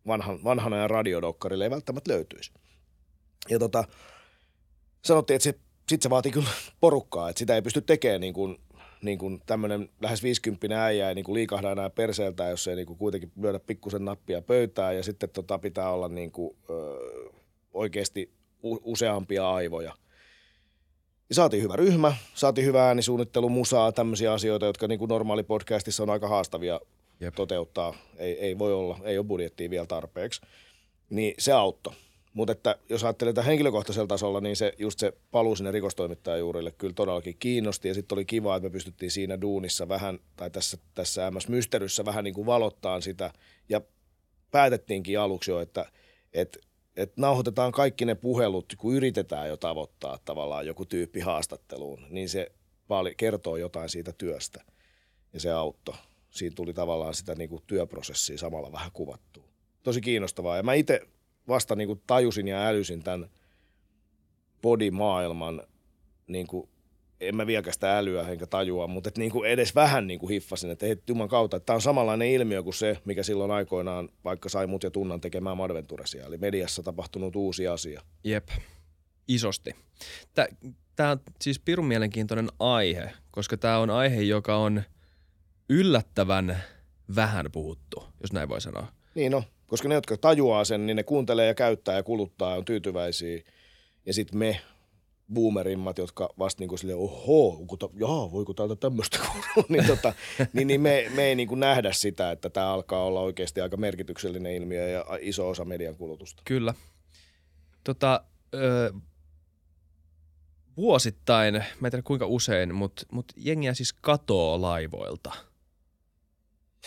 vanhan, vanhana ja radiodokkarille ei välttämättä löytyisi. Ja tota, sanottiin, että se, sit se vaatii kyllä porukkaa, että sitä ei pysty tekemään niin kuin, niin kuin tämmöinen lähes 50 äijä ei niin kuin liikahda enää perseeltä, jos ei niin kuin kuitenkin lyödä pikkusen nappia pöytään ja sitten tota pitää olla niin kuin, ö, oikeasti useampia aivoja. Ja saatiin hyvä ryhmä, saatiin hyvä äänisuunnittelu, musaa, tämmöisiä asioita, jotka niin kuin normaali podcastissa on aika haastavia Jep. toteuttaa. Ei, ei voi olla, ei ole budjettia vielä tarpeeksi. Niin se auttoi. Mutta että jos ajattelee tätä henkilökohtaisella tasolla, niin se just se paluu sinne rikostoimittajajuurille kyllä todellakin kiinnosti. Ja sitten oli kiva, että me pystyttiin siinä duunissa vähän, tai tässä, tässä MS Mysteryssä vähän niin kuin valottaan sitä. Ja päätettiinkin aluksi jo, että, että että nauhoitetaan kaikki ne puhelut, kun yritetään jo tavoittaa tavallaan joku tyyppi haastatteluun, niin se kertoo jotain siitä työstä ja se auttoi. Siinä tuli tavallaan sitä niin kuin työprosessia samalla vähän kuvattua. Tosi kiinnostavaa. Ja mä itse vasta niin kuin tajusin ja älysin tämän bodimaailman niin kuin en mä vieläkään sitä älyä enkä tajua, mutta et niinku edes vähän niinku hiffasin, että hei juman kautta, että tämä on samanlainen ilmiö kuin se, mikä silloin aikoinaan vaikka sai mut ja tunnan tekemään Madventuresia, eli mediassa tapahtunut uusi asia. Jep, isosti. Tämä on siis pirun mielenkiintoinen aihe, koska tämä on aihe, joka on yllättävän vähän puhuttu, jos näin voi sanoa. Niin no, koska ne, jotka tajuaa sen, niin ne kuuntelee ja käyttää ja kuluttaa ja on tyytyväisiä. Ja sitten me, boomerimmat, jotka vasta niin kuin silleen, oho, ta, jaa, voiko täältä tämmöistä kuulua, [laughs] niin, tota, niin, niin me, me ei niin kuin nähdä sitä, että tämä alkaa olla oikeasti aika merkityksellinen ilmiö ja iso osa median kulutusta. Kyllä. Tota, ö, vuosittain, mä en tiedä kuinka usein, mutta mut jengiä siis katoo laivoilta.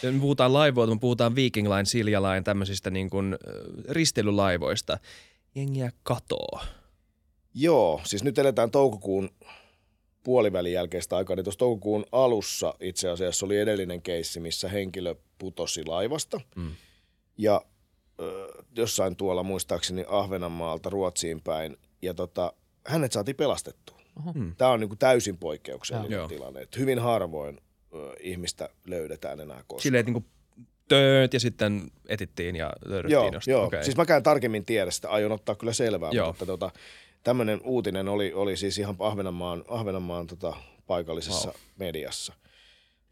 Me puhutaan laivoilta, me puhutaan Viking Line, Silja Line, tämmöisistä niin kuin, risteilylaivoista. Jengiä katoo Joo, siis nyt eletään toukokuun puolivälin jälkeistä aikaa, niin tuossa toukokuun alussa itse asiassa oli edellinen keissi, missä henkilö putosi laivasta. Mm. Ja ö, jossain tuolla muistaakseni Ahvenanmaalta Ruotsiin päin. Ja tota, hänet saatiin pelastettua. Mm. Tämä on niinku täysin poikkeuksellinen Joo. tilanne. Et hyvin harvoin ö, ihmistä löydetään enää koskaan. Silleen, että niinku tööt ja sitten etittiin ja löydettiin Joo, joo. Okay. siis mä käyn tarkemmin tiedä sitä, aion ottaa kyllä selvää, joo. mutta tota, tämmöinen uutinen oli, oli siis ihan Ahvenanmaan, Ahvenanmaan tota, paikallisessa wow. mediassa.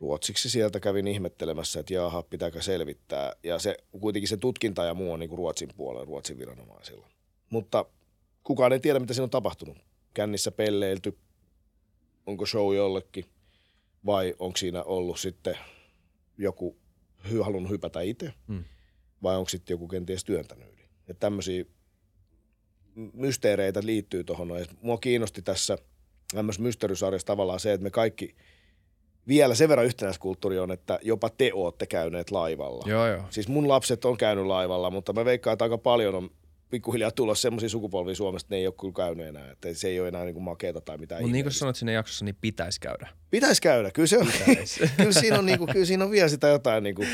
Ruotsiksi sieltä kävin ihmettelemässä, että jaha, pitääkö selvittää. Ja se, kuitenkin se tutkinta ja muu on niin kuin Ruotsin puolella, Ruotsin viranomaisilla. Mutta kukaan ei tiedä, mitä siinä on tapahtunut. Kännissä pelleilty, onko show jollekin vai onko siinä ollut sitten joku halunnut hypätä itse hmm. vai onko sitten joku kenties työntänyt yli. Että tämmöisiä mysteereitä liittyy tuohon. Mua kiinnosti tässä myös mysteerysarjassa tavallaan se, että me kaikki vielä sen verran yhtenäiskulttuuri on, että jopa te ootte käyneet laivalla. Joo, joo. Siis mun lapset on käynyt laivalla, mutta mä veikkaan, että aika paljon on pikkuhiljaa tulla semmoisia sukupolvia Suomesta, että ne ei ole kyllä käynyt enää. Että se ei ole enää niin makeeta tai mitään. Mutta niin kuin sanoit sinne jaksossa, niin pitäisi käydä. Pitäisi käydä. Kyllä, se on, [laughs] kyllä, siinä on, niin kuin, kyllä siinä on vielä sitä jotain niin kuin,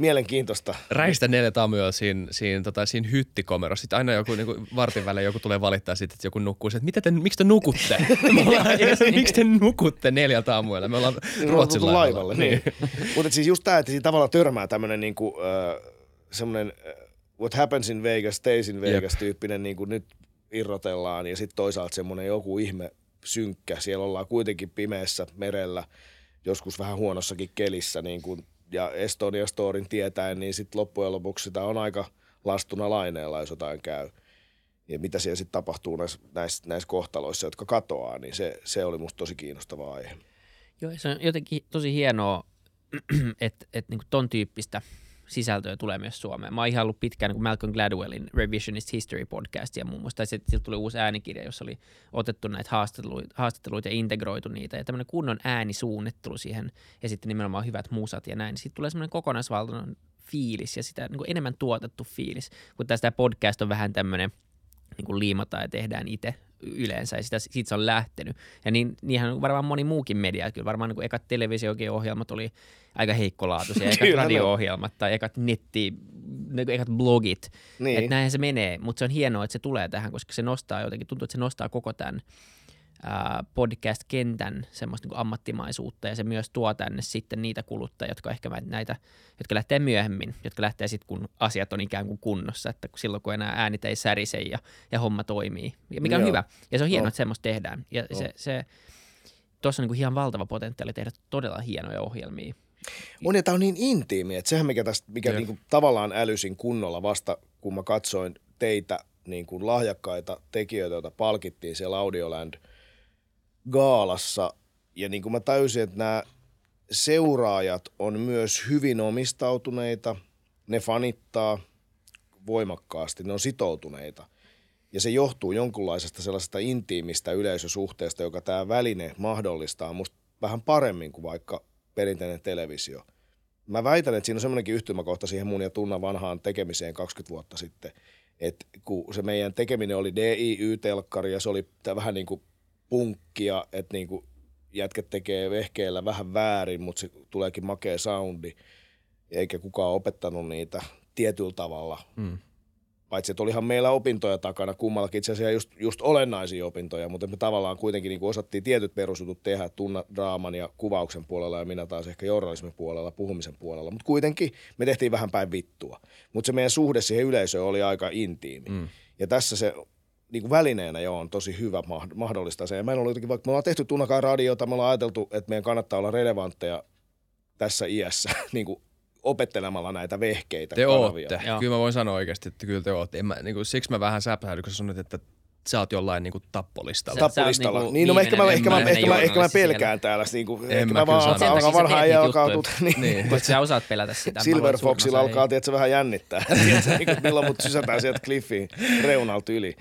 mielenkiintoista. Räistä neljä taamua siinä, siinä, tota, siinä hyttikomerossa. Sitten aina joku niin vartin välein joku tulee valittaa sitten, että joku nukkuu. että mitä te, miksi te nukutte? [laughs] miksi te nukutte neljä taamuilla? Me ollaan niin, Ruotsin laivalla. laivalle. Niin. [laughs] Mutta siis just tämä, että siinä tavallaan törmää tämmöinen niin kuin, uh, semmoinen uh, what happens in Vegas stays in Vegas Jep. tyyppinen niin kuin nyt irrotellaan. Ja sitten toisaalta semmoinen joku ihme synkkä. Siellä ollaan kuitenkin pimeässä merellä, joskus vähän huonossakin kelissä, niin kuin ja Estonia Storin tietäen, niin sitten loppujen lopuksi sitä on aika lastuna laineella, jos jotain käy. Ja mitä siellä sitten tapahtuu näissä, näissä, näissä kohtaloissa, jotka katoaa, niin se, se oli musta tosi kiinnostava aihe. Joo, se on jotenkin tosi hienoa, [clears throat] että et, niinku ton tyyppistä sisältöä tulee myös Suomeen. Mä oon ihan ollut pitkään niin Malcolm Gladwellin Revisionist History podcast ja muun muassa sieltä tuli uusi äänikirja, jossa oli otettu näitä haastatteluita, haastatteluita ja integroitu niitä ja tämmöinen kunnon äänisuunnittelu siihen ja sitten nimenomaan hyvät musat ja näin. Sitten tulee semmoinen kokonaisvaltainen fiilis ja sitä niin enemmän tuotettu fiilis, kun tästä podcast on vähän tämmöinen niin kuin liimataan ja tehdään itse yleensä ja sitä, siitä se on lähtenyt. Ja niin, niinhän varmaan moni muukin media, kyllä varmaan niin ekat televisio-ohjelmat oli aika heikkolaatuisia, [laughs] ekat radio-ohjelmat tai ekat netti, niin ekat blogit. Niin. Että näinhän se menee, mutta se on hienoa, että se tulee tähän, koska se nostaa jotenkin, tuntuu, että se nostaa koko tämän podcast-kentän semmoista niin ammattimaisuutta ja se myös tuo tänne sitten niitä kuluttajia, jotka ehkä näitä, jotka lähtee myöhemmin, jotka lähtee sitten kun asiat on ikään kuin kunnossa, että silloin kun enää äänit ei särise ja, ja homma toimii, mikä on Joo. hyvä. Ja se on hienoa, no. että semmoista tehdään. Ja no. se, se tuossa on niin kuin ihan valtava potentiaali tehdä todella hienoja ohjelmia. On ja tämä on niin intiimi, että sehän mikä, tästä, mikä niin kuin tavallaan älysin kunnolla vasta, kun mä katsoin teitä niin kuin lahjakkaita tekijöitä, joita palkittiin siellä Audioland – gaalassa. Ja niin kuin mä täysin, että nämä seuraajat on myös hyvin omistautuneita, ne fanittaa voimakkaasti, ne on sitoutuneita. Ja se johtuu jonkunlaisesta sellaisesta intiimistä yleisösuhteesta, joka tämä väline mahdollistaa musta vähän paremmin kuin vaikka perinteinen televisio. Mä väitän, että siinä on semmoinenkin yhtymäkohta siihen mun ja Tunna vanhaan tekemiseen 20 vuotta sitten, että kun se meidän tekeminen oli DIY-telkkari ja se oli vähän niin kuin punkkia, että niinku jätket tekee vehkeellä vähän väärin, mutta se tuleekin makea soundi, eikä kukaan opettanut niitä tietyllä tavalla. Mm. Paitsi, että olihan meillä opintoja takana, kummallakin itse asiassa just, just olennaisia opintoja, mutta me tavallaan kuitenkin niin osattiin tietyt perusjutut tehdä tunna draaman ja kuvauksen puolella ja minä taas ehkä journalismin puolella, puhumisen puolella. Mutta kuitenkin me tehtiin vähän päin vittua. Mutta se meidän suhde siihen yleisöön oli aika intiimi. Mm. Ja tässä se niin kuin välineenä jo on tosi hyvä mahdollistaa se. Ja meillä on jotenkin, vaikka me ollaan tehty Tunakaan radiota, me ollaan ajateltu, että meidän kannattaa olla relevantteja tässä iässä [laughs] niin kuin opettelemalla näitä vehkeitä. Te kanavia. ootte. Joo. Kyllä mä voin sanoa oikeasti, että kyllä te ootte. En mä, niin kuin, siksi mä vähän säpähdyin, kun sä sanoit, että sä oot jollain niinku tappolistalla. Tappolistalla. Niinku niin, no ehkä mä, ehkä, mä, ehkä, mä, ehkä mä pelkään täällä. Niinku, en ehkä mä, vaan alkaa vanha ja alkaa tut, niin. niin. Mutta sä osaat pelätä sitä. Silver Foxilla alkaa, tiedätkö, vähän jännittää. [laughs] tiedätkö, niin, milloin mut sysätään sieltä Cliffiin reunalta yli.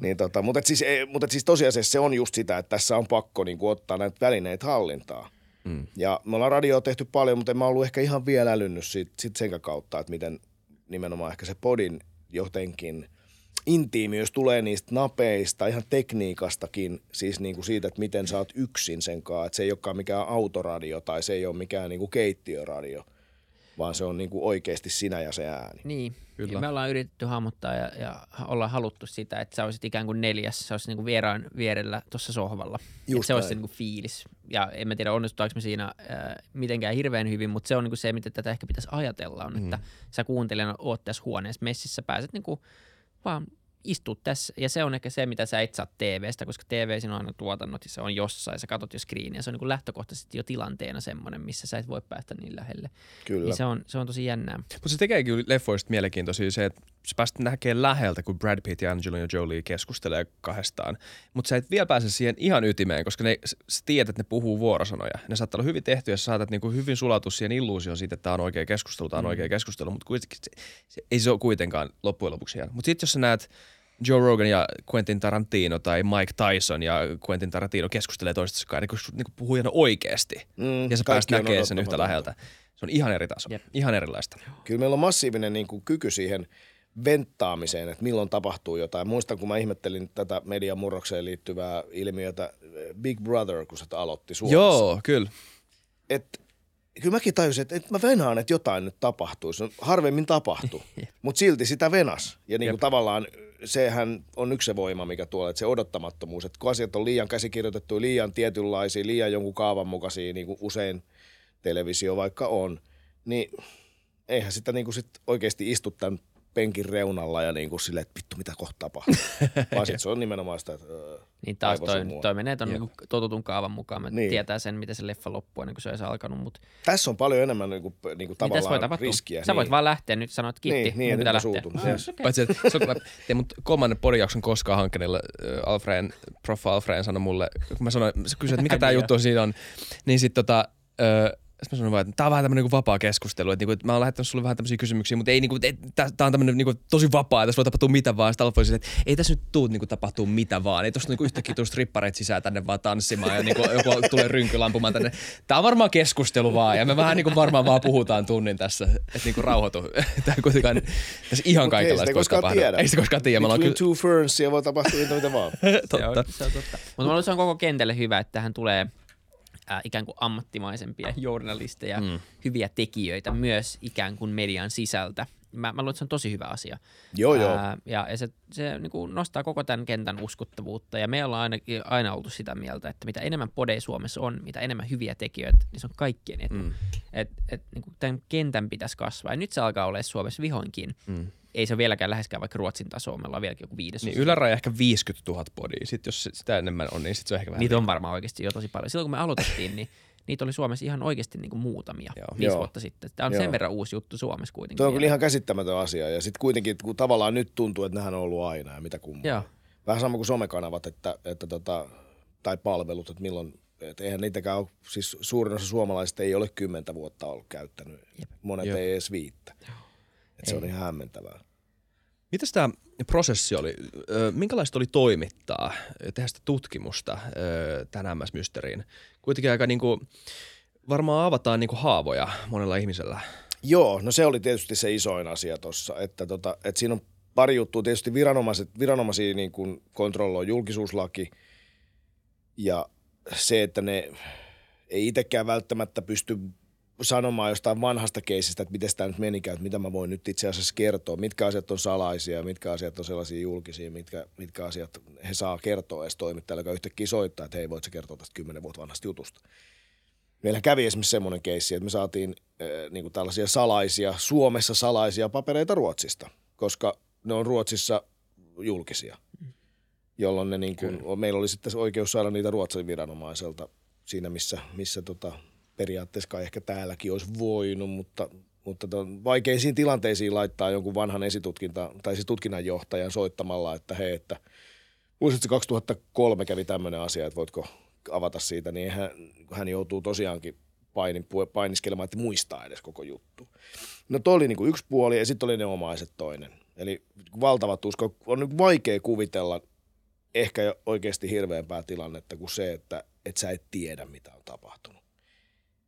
niin, tota, mutta, siis, mutta siis tosiasiassa se on just sitä, että tässä on pakko niin ottaa näitä välineitä hallintaa. Mm. Ja me ollaan radioa tehty paljon, mutta en mä ollut ehkä ihan vielä älynnyt sit, sit sen kautta, että miten nimenomaan ehkä se podin jotenkin – intiimiys tulee niistä napeista, ihan tekniikastakin, siis niin kuin siitä, että miten sä oot yksin sen kanssa, että se ei olekaan mikään autoradio tai se ei ole mikään niin kuin keittiöradio, vaan se on niin kuin oikeasti sinä ja se ääni. Niin, Kyllä. Ja me ollaan yritetty hahmottaa ja, ja ollaan haluttu sitä, että sä olisit ikään kuin neljäs, sä olisit niin kuin vieraan vierellä tuossa sohvalla. Just se olisi se niin kuin fiilis. Ja en mä tiedä, onnistutaanko me siinä äh, mitenkään hirveän hyvin, mutta se on niin kuin se, miten tätä ehkä pitäisi ajatella, on, mm. että sä kuuntelijana oot tässä huoneessa messissä, pääset niin kuin vaan istut tässä, ja se on ehkä se, mitä sä et saa TV-stä, koska TV on aina tuotannot, ja se on jossain, sä katot jo screeniä, se on niin lähtökohtaisesti jo tilanteena semmoinen, missä sä et voi päästä niin lähelle. Kyllä. Niin se on, se on tosi jännää. Mutta se tekee kyllä leffoista mielenkiintoisia se, että sä pääset näkemään läheltä, kun Brad Pitt ja Angelina Jolie keskustelee kahdestaan, mutta sä et vielä pääse siihen ihan ytimeen, koska ne, sä tiedät, että ne puhuu vuorosanoja. Ne saattaa olla hyvin tehty, ja sä saatat niinku hyvin sulatua siihen illuusioon siitä, että tämä on oikea keskustelu, tämä on mm. oikea keskustelu, mutta kuitenkin se, se, ei se ole kuitenkaan loppujen lopuksi Mutta sitten jos sä näet Joe Rogan ja Quentin Tarantino tai Mike Tyson ja Quentin Tarantino keskustelee toistensa kanssa, niin, niin puhuu ihan oikeasti. Mm, ja sä pääst näkemään sen yhtä läheltä. Se on ihan eri taso, yep. ihan erilaista. Kyllä meillä on massiivinen niin kuin, kyky siihen venttaamiseen, että milloin tapahtuu jotain. Muistan, kun mä ihmettelin tätä median murrokseen liittyvää ilmiötä Big Brother, kun se aloitti Suomessa. Joo, kyllä. Et, kyllä mäkin tajusin, että, että mä venaan, että jotain nyt tapahtuisi. Harvemmin tapahtuu, [laughs] mutta silti sitä venas. Ja niin kuin tavallaan sehän on yksi se voima, mikä tuolla, että se odottamattomuus, että kun asiat on liian käsikirjoitettu, liian tietynlaisia, liian jonkun kaavan mukaisia, niin kuin usein televisio vaikka on, niin eihän sitä niin kuin sit oikeasti istu tämän penkin reunalla ja niin kuin silleen, että vittu mitä kohta tapahtuu. [laughs] Vaan sit se on nimenomaan sitä, että Niin taas toi, toi menee ton niin totutun kaavan mukaan. Me niin. tietää sen, miten se leffa loppuu ennen kuin se olisi alkanut. Mut... Tässä on paljon enemmän niin kuin, niin kuin tavallaan voi riskiä. Sä niin. voit vaan lähteä nyt sanoa, että kiitti, niin, niin, pitää lähteä. Ah, yes. okay. Paitsi, että se on, te kolmannen podijakson koskaan hankkeella Alfreen, prof. Alfreen sanoi mulle, kun mä sanoin, se kysyi, että mikä [laughs] tämä juttu siinä on, niin sitten tota, Sitten mä sanoin vaan, että tää on vähän tämmöinen niin vapaa keskustelu, että, niin kuin, että mä oon lähettänyt sulle vähän tämmöisiä kysymyksiä, mutta ei niin kuin, tää, tää on tämmöinen niin kuin, tosi vapaa, ja tässä voi tapahtua mitä vaan. Sitten Alfa että ei tässä nyt tuu niin kuin, tapahtuu mitä vaan. Ei tosta niin kuin, yhtäkkiä tuu strippareita sisään tänne vaan tanssimaan ja niin kuin, joku tulee rynkylampumaan tänne. Tää on varmaan keskustelu vaan, ja me vähän niin kuin, varmaan vaan puhutaan tunnin tässä, että niin kuin rauhoitu. Tää kuitenkaan tässä ihan kaikenlaista voi tapahtua. Ei sitä koskaan tiedä. Between kyllä... two ferns voi tapahtua mitä vaan. [laughs] totta. Se on, se on totta. Mutta se on koko kentälle hyvä, että tähän tulee – äh, ikään kuin ammattimaisempia journalisteja, mm. hyviä tekijöitä myös ikään kuin median sisältä. Mä, mä luulen, että se on tosi hyvä asia. Joo, joo. ja, ja se, se niin kuin nostaa koko tämän kentän uskottavuutta. Ja me ollaan aina, aina oltu sitä mieltä, että mitä enemmän podeja Suomessa on, mitä enemmän hyviä tekijöitä, niin se on kaikkien etu. Mm. Et, et, niin kuin tämän kentän pitäisi kasvaa. Ja nyt se alkaa olla Suomessa vihoinkin. Mm ei se ole vieläkään läheskään vaikka Ruotsin tasoa, me ollaan vieläkin joku viides. Niin yläraja ehkä 50 000 podia, sitten jos sitä enemmän on, niin sitten se on ehkä vähän. Niitä on varmaan oikeasti jo tosi paljon. Silloin kun me aloitettiin, niin [laughs] niitä oli Suomessa ihan oikeasti niin kuin muutamia Joo. viisi Joo. vuotta sitten. Tämä on Joo. sen verran uusi juttu Suomessa kuitenkin. Tuo on kyllä ihan käsittämätön asia. Ja sitten kuitenkin, kun tavallaan nyt tuntuu, että nehän on ollut aina ja mitä kummaa. Vähän sama kuin somekanavat että, että tota, tai palvelut, että milloin että eihän niitäkään ole, siis suurin osa suomalaisista ei ole kymmentä vuotta ollut käyttänyt. Jep. Monet Joo. ei edes viittä. Että se on ihan hämmentävää. Mitäs tämä prosessi oli? Minkälaista oli toimittaa, tehdä sitä tutkimusta tähän MS-mysteriin? Kuitenkin aika niinku, varmaan avataan niinku haavoja monella ihmisellä. Joo, no se oli tietysti se isoin asia tuossa, että, tota, että siinä on pari juttua. Tietysti viranomaiset, viranomaisia niin kuin kontrolloi julkisuuslaki ja se, että ne ei itsekään välttämättä pysty sanomaan jostain vanhasta keisistä, että miten tämä nyt menikään, että mitä mä voin nyt itse asiassa kertoa, mitkä asiat on salaisia, mitkä asiat on sellaisia julkisia, mitkä, mitkä asiat he saa kertoa edes toimittajalle, joka yhtäkkiä soittaa, että hei, voit sä kertoa tästä kymmenen vuotta vanhasta jutusta. Meillä kävi esimerkiksi semmoinen keissi, että me saatiin äh, niin kuin tällaisia salaisia, Suomessa salaisia papereita Ruotsista, koska ne on Ruotsissa julkisia, jolloin ne niin kuin, meillä oli sitten oikeus saada niitä Ruotsin viranomaiselta siinä, missä, missä tota, periaatteessa ehkä täälläkin olisi voinut, mutta, mutta vaikeisiin tilanteisiin laittaa jonkun vanhan esitutkinta, tai siis tutkinnanjohtajan soittamalla, että hei, että muistatko 2003 kävi tämmöinen asia, että voitko avata siitä, niin hän, hän joutuu tosiaankin painin, painiskelemaan, että muistaa edes koko juttu. No toi oli niin kuin yksi puoli ja sitten oli ne omaiset toinen. Eli valtava tuska. On vaikea kuvitella ehkä oikeasti hirveämpää tilannetta kuin se, että, että sä et tiedä, mitä on tapahtunut.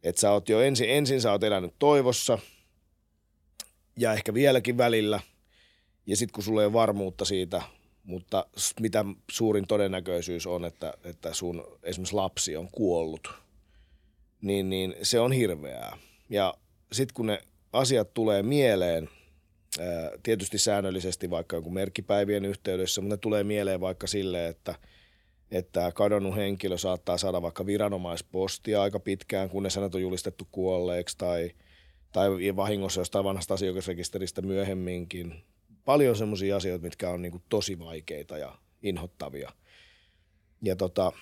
Että sä oot jo ensin, ensin sä oot elänyt toivossa ja ehkä vieläkin välillä. Ja sitten kun sulla ei ole varmuutta siitä, mutta mitä suurin todennäköisyys on, että, että sun esimerkiksi lapsi on kuollut, niin, niin se on hirveää. Ja sitten kun ne asiat tulee mieleen, tietysti säännöllisesti vaikka jonkun merkkipäivien yhteydessä, mutta ne tulee mieleen vaikka sille, että – että kadonnut henkilö saattaa saada vaikka viranomaispostia aika pitkään, kunnes hänet on julistettu kuolleeksi tai, tai vahingossa jostain vanhasta asiakasrekisteristä myöhemminkin. Paljon semmoisia asioita, mitkä on niin tosi vaikeita ja inhottavia. Ja tota,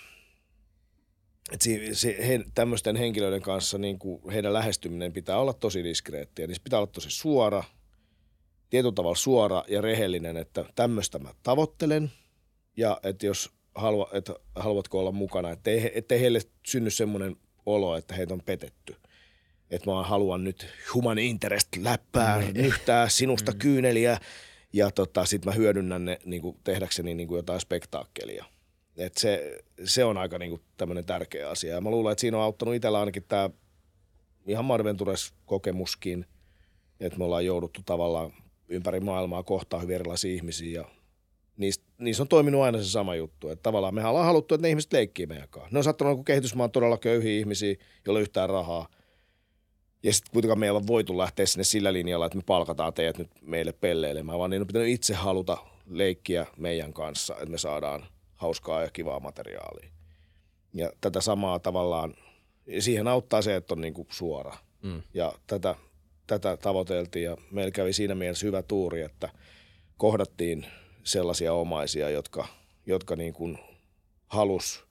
se, se, he, tämmöisten henkilöiden kanssa niin kuin heidän lähestyminen pitää olla tosi diskreettiä. Niin pitää olla tosi suora, tietyllä tavalla suora ja rehellinen, että tämmöistä mä tavoittelen. Ja että jos halua, että haluatko olla mukana, ettei, ettei heille synny semmoinen olo, että heitä on petetty. Että mä haluan nyt human interest läppää, mm. nyhtää sinusta mm. kyyneliä ja tota, sitten mä hyödynnän ne niin kuin, tehdäkseni niin kuin jotain spektaakkelia. Et se, se on aika niin kuin, tämmöinen tärkeä asia. Ja mä luulen, että siinä on auttanut itsellä ainakin tämä ihan Madventures-kokemuskin, että me ollaan jouduttu tavallaan ympäri maailmaa kohtaa hyvin erilaisia ihmisiä ja niistä, niissä on toiminut aina se sama juttu. Että tavallaan me ollaan haluttu, että ne ihmiset leikkii meidän kanssa. Ne on saattanut olla kehitysmaan todella köyhiä ihmisiä, joilla yhtään rahaa. Ja sitten kuitenkaan meillä on voitu lähteä sinne sillä linjalla, että me palkataan teidät nyt meille pelleilemään, vaan niin on pitänyt itse haluta leikkiä meidän kanssa, että me saadaan hauskaa ja kivaa materiaalia. Ja tätä samaa tavallaan, siihen auttaa se, että on niin kuin suora. Mm. Ja tätä, tätä tavoiteltiin ja meillä kävi siinä mielessä hyvä tuuri, että kohdattiin – sellaisia omaisia, jotka, jotka niin kuin halus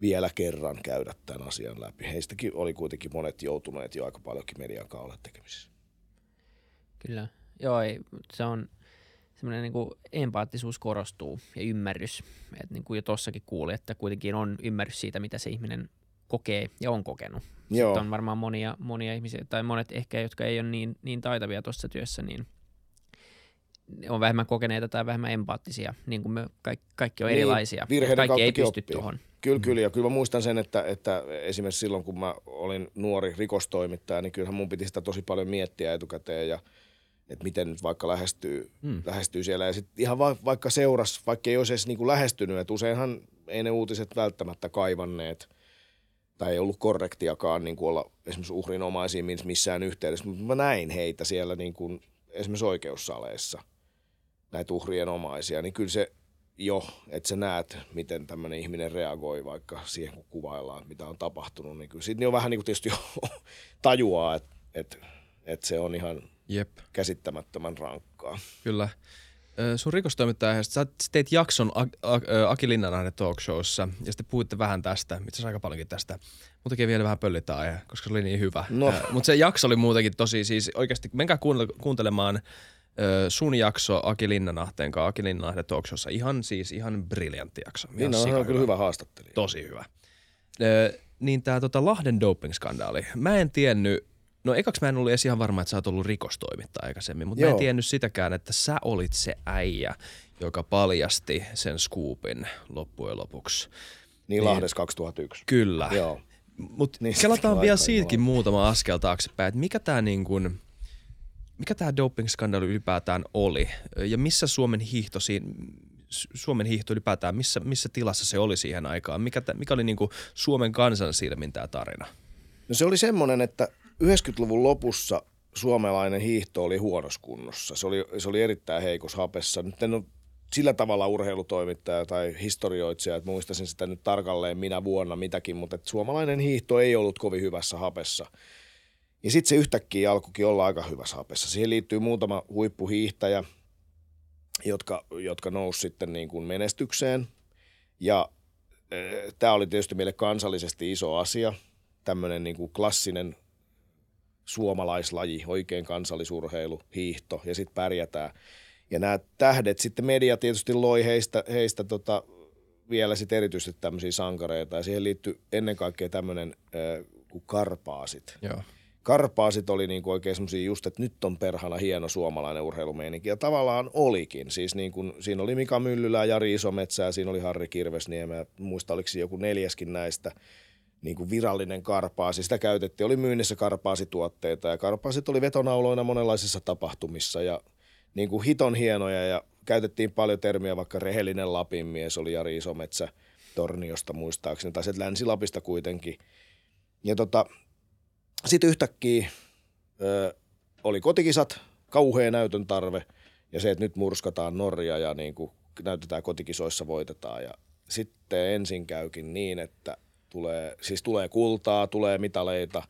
vielä kerran käydä tämän asian läpi. Heistäkin oli kuitenkin monet joutuneet jo aika paljonkin median kanssa tekemisissä. Kyllä. Joo, ei, se on semmoinen niin kuin empaattisuus korostuu ja ymmärrys. Että niin kuin jo tuossakin kuuli, että kuitenkin on ymmärrys siitä, mitä se ihminen kokee ja on kokenut. Joo. Sitten on varmaan monia, monia ihmisiä, tai monet ehkä, jotka ei ole niin, niin taitavia tuossa työssä, niin on vähemmän kokeneita tai vähemmän empaattisia, niin kuin me kaikki, kaikki on Niin, erilaisia. Kaikki ei pysty oppii. tuohon. Kyllä, kyllä. Ja kyllä mä muistan sen, että, että esimerkiksi silloin, kun mä olin nuori rikostoimittaja, niin kyllähän mun piti sitä tosi paljon miettiä etukäteen ja että miten nyt vaikka lähestyy, Mm. lähestyy siellä. Ja sitten ihan va- vaikka seuras, vaikka ei olisi edes niinku lähestynyt, että useinhan ei ne uutiset välttämättä kaivanneet tai ei ollut korrektiakaan niin kuin olla esimerkiksi uhrinomaisiin missään yhteydessä, mutta mä näin heitä siellä niin kuin esimerkiksi oikeussaleissa, näitä uhrien omaisia, niin kyllä se jo, että sä näet, miten tämmöinen ihminen reagoi vaikka siihen, kun kuvaillaan, mitä on tapahtunut, niin kyllä sitten on vähän niin kuin tietysti jo [laughs] tajuaa, että, että, että se on ihan Jep, käsittämättömän rankkaa. kyllä. Sun rikostoimittajaheesta, sä teit jakson Aki Linnanahden talk showssa ja sitten puhuitte vähän tästä, itse aika paljonkin tästä. Muutenkin vielä vähän pöllittää aihe, koska se oli niin hyvä. No. Mutta se jakso oli muutenkin tosi, siis oikeasti menkää kuuntele- kuuntelemaan sun jakso Aki Linnanahteen kanssa, Aki Linnanahden talk showssa. Ihan siis, ihan briljantti jakso. Ihan Niin on, sika on kyllä hyvä haastattelija. Tosi hyvä. Ö, niin tää tota Lahden doping-skandaali. Mä en tiennyt, no ekaksi mä en ollut edes ihan varma, että sä oot ollut rikostoimittaja aikaisemmin, mutta mä en Joo. tiennyt sitäkään, että sä olit se äijä, joka paljasti sen scoopin loppujen lopuksi. Niin Lahdessa 2001. Kyllä. Joo. Mutta Niin, niin, kelataan vielä siitäkin muutama askel taaksepäin, että mikä tämä niin kuin, mikä tämä doping-skandaali ylipäätään oli ja missä Suomen hiihto, Suomen hiihto ylipäätään, missä, missä tilassa se oli siihen aikaan, mikä, tä, mikä oli niin kuin Suomen kansan silmin tämä tarina? No se oli semmoinen, että 90-luvun lopussa suomalainen hiihto oli huonossa kunnossa. Se oli, se oli erittäin heikossa hapessa. Nyt en ole sillä tavalla urheilutoimittaja tai historioitsija, että muistaisin sitä nyt tarkalleen minä vuonna mitäkin, mutta että suomalainen hiihto ei ollut kovin hyvässä hapessa. Ja sitten se yhtäkkiä alkukin olla aika hyvässä hapessa. Siihen liittyy muutama huippuhiihtäjä, jotka, jotka nousi sitten niin kuin menestykseen. Ja tämä oli tietysti meille kansallisesti iso asia, tämmöinen niin kuin klassinen suomalaislaji, oikein kansallisurheilu, hiihto ja sitten pärjätään. Ja nämä tähdet sitten media tietysti loi heistä, heistä tota, vielä sitten erityisesti tämmöisiä sankareita ja siihen liittyy ennen kaikkea tämmöinen äh, kuin karpaasit. Joo. Karpaasit oli niin kuin oikein semmoisia just, että nyt on perhana hieno suomalainen urheilumeininki. Ja tavallaan olikin. Siis niin kuin, siinä oli Mika Myllylä, Jari Isometsää, siinä oli Harri Kirvesniemeä. Muista oliko joku neljäskin näistä niin kuin virallinen karpaasi. Sitä käytettiin, oli myynnissä karpaasituotteita ja karpaasit oli vetonauloina monenlaisissa tapahtumissa ja niin kuin hiton hienoja ja käytettiin paljon termiä, vaikka rehellinen Lapin mies oli Jari Isometsä Torniosta muistaakseni, tai sieltä Länsi-Lapista kuitenkin. Ja tota, sitten yhtäkkiä ö, oli kotikisat, kauhea näytön tarve ja se, että nyt murskataan Norja ja niin kuin näytetään kotikisoissa voitetaan. Ja sitten ensin käykin niin, että tulee, siis tulee kultaa, tulee mitaleita,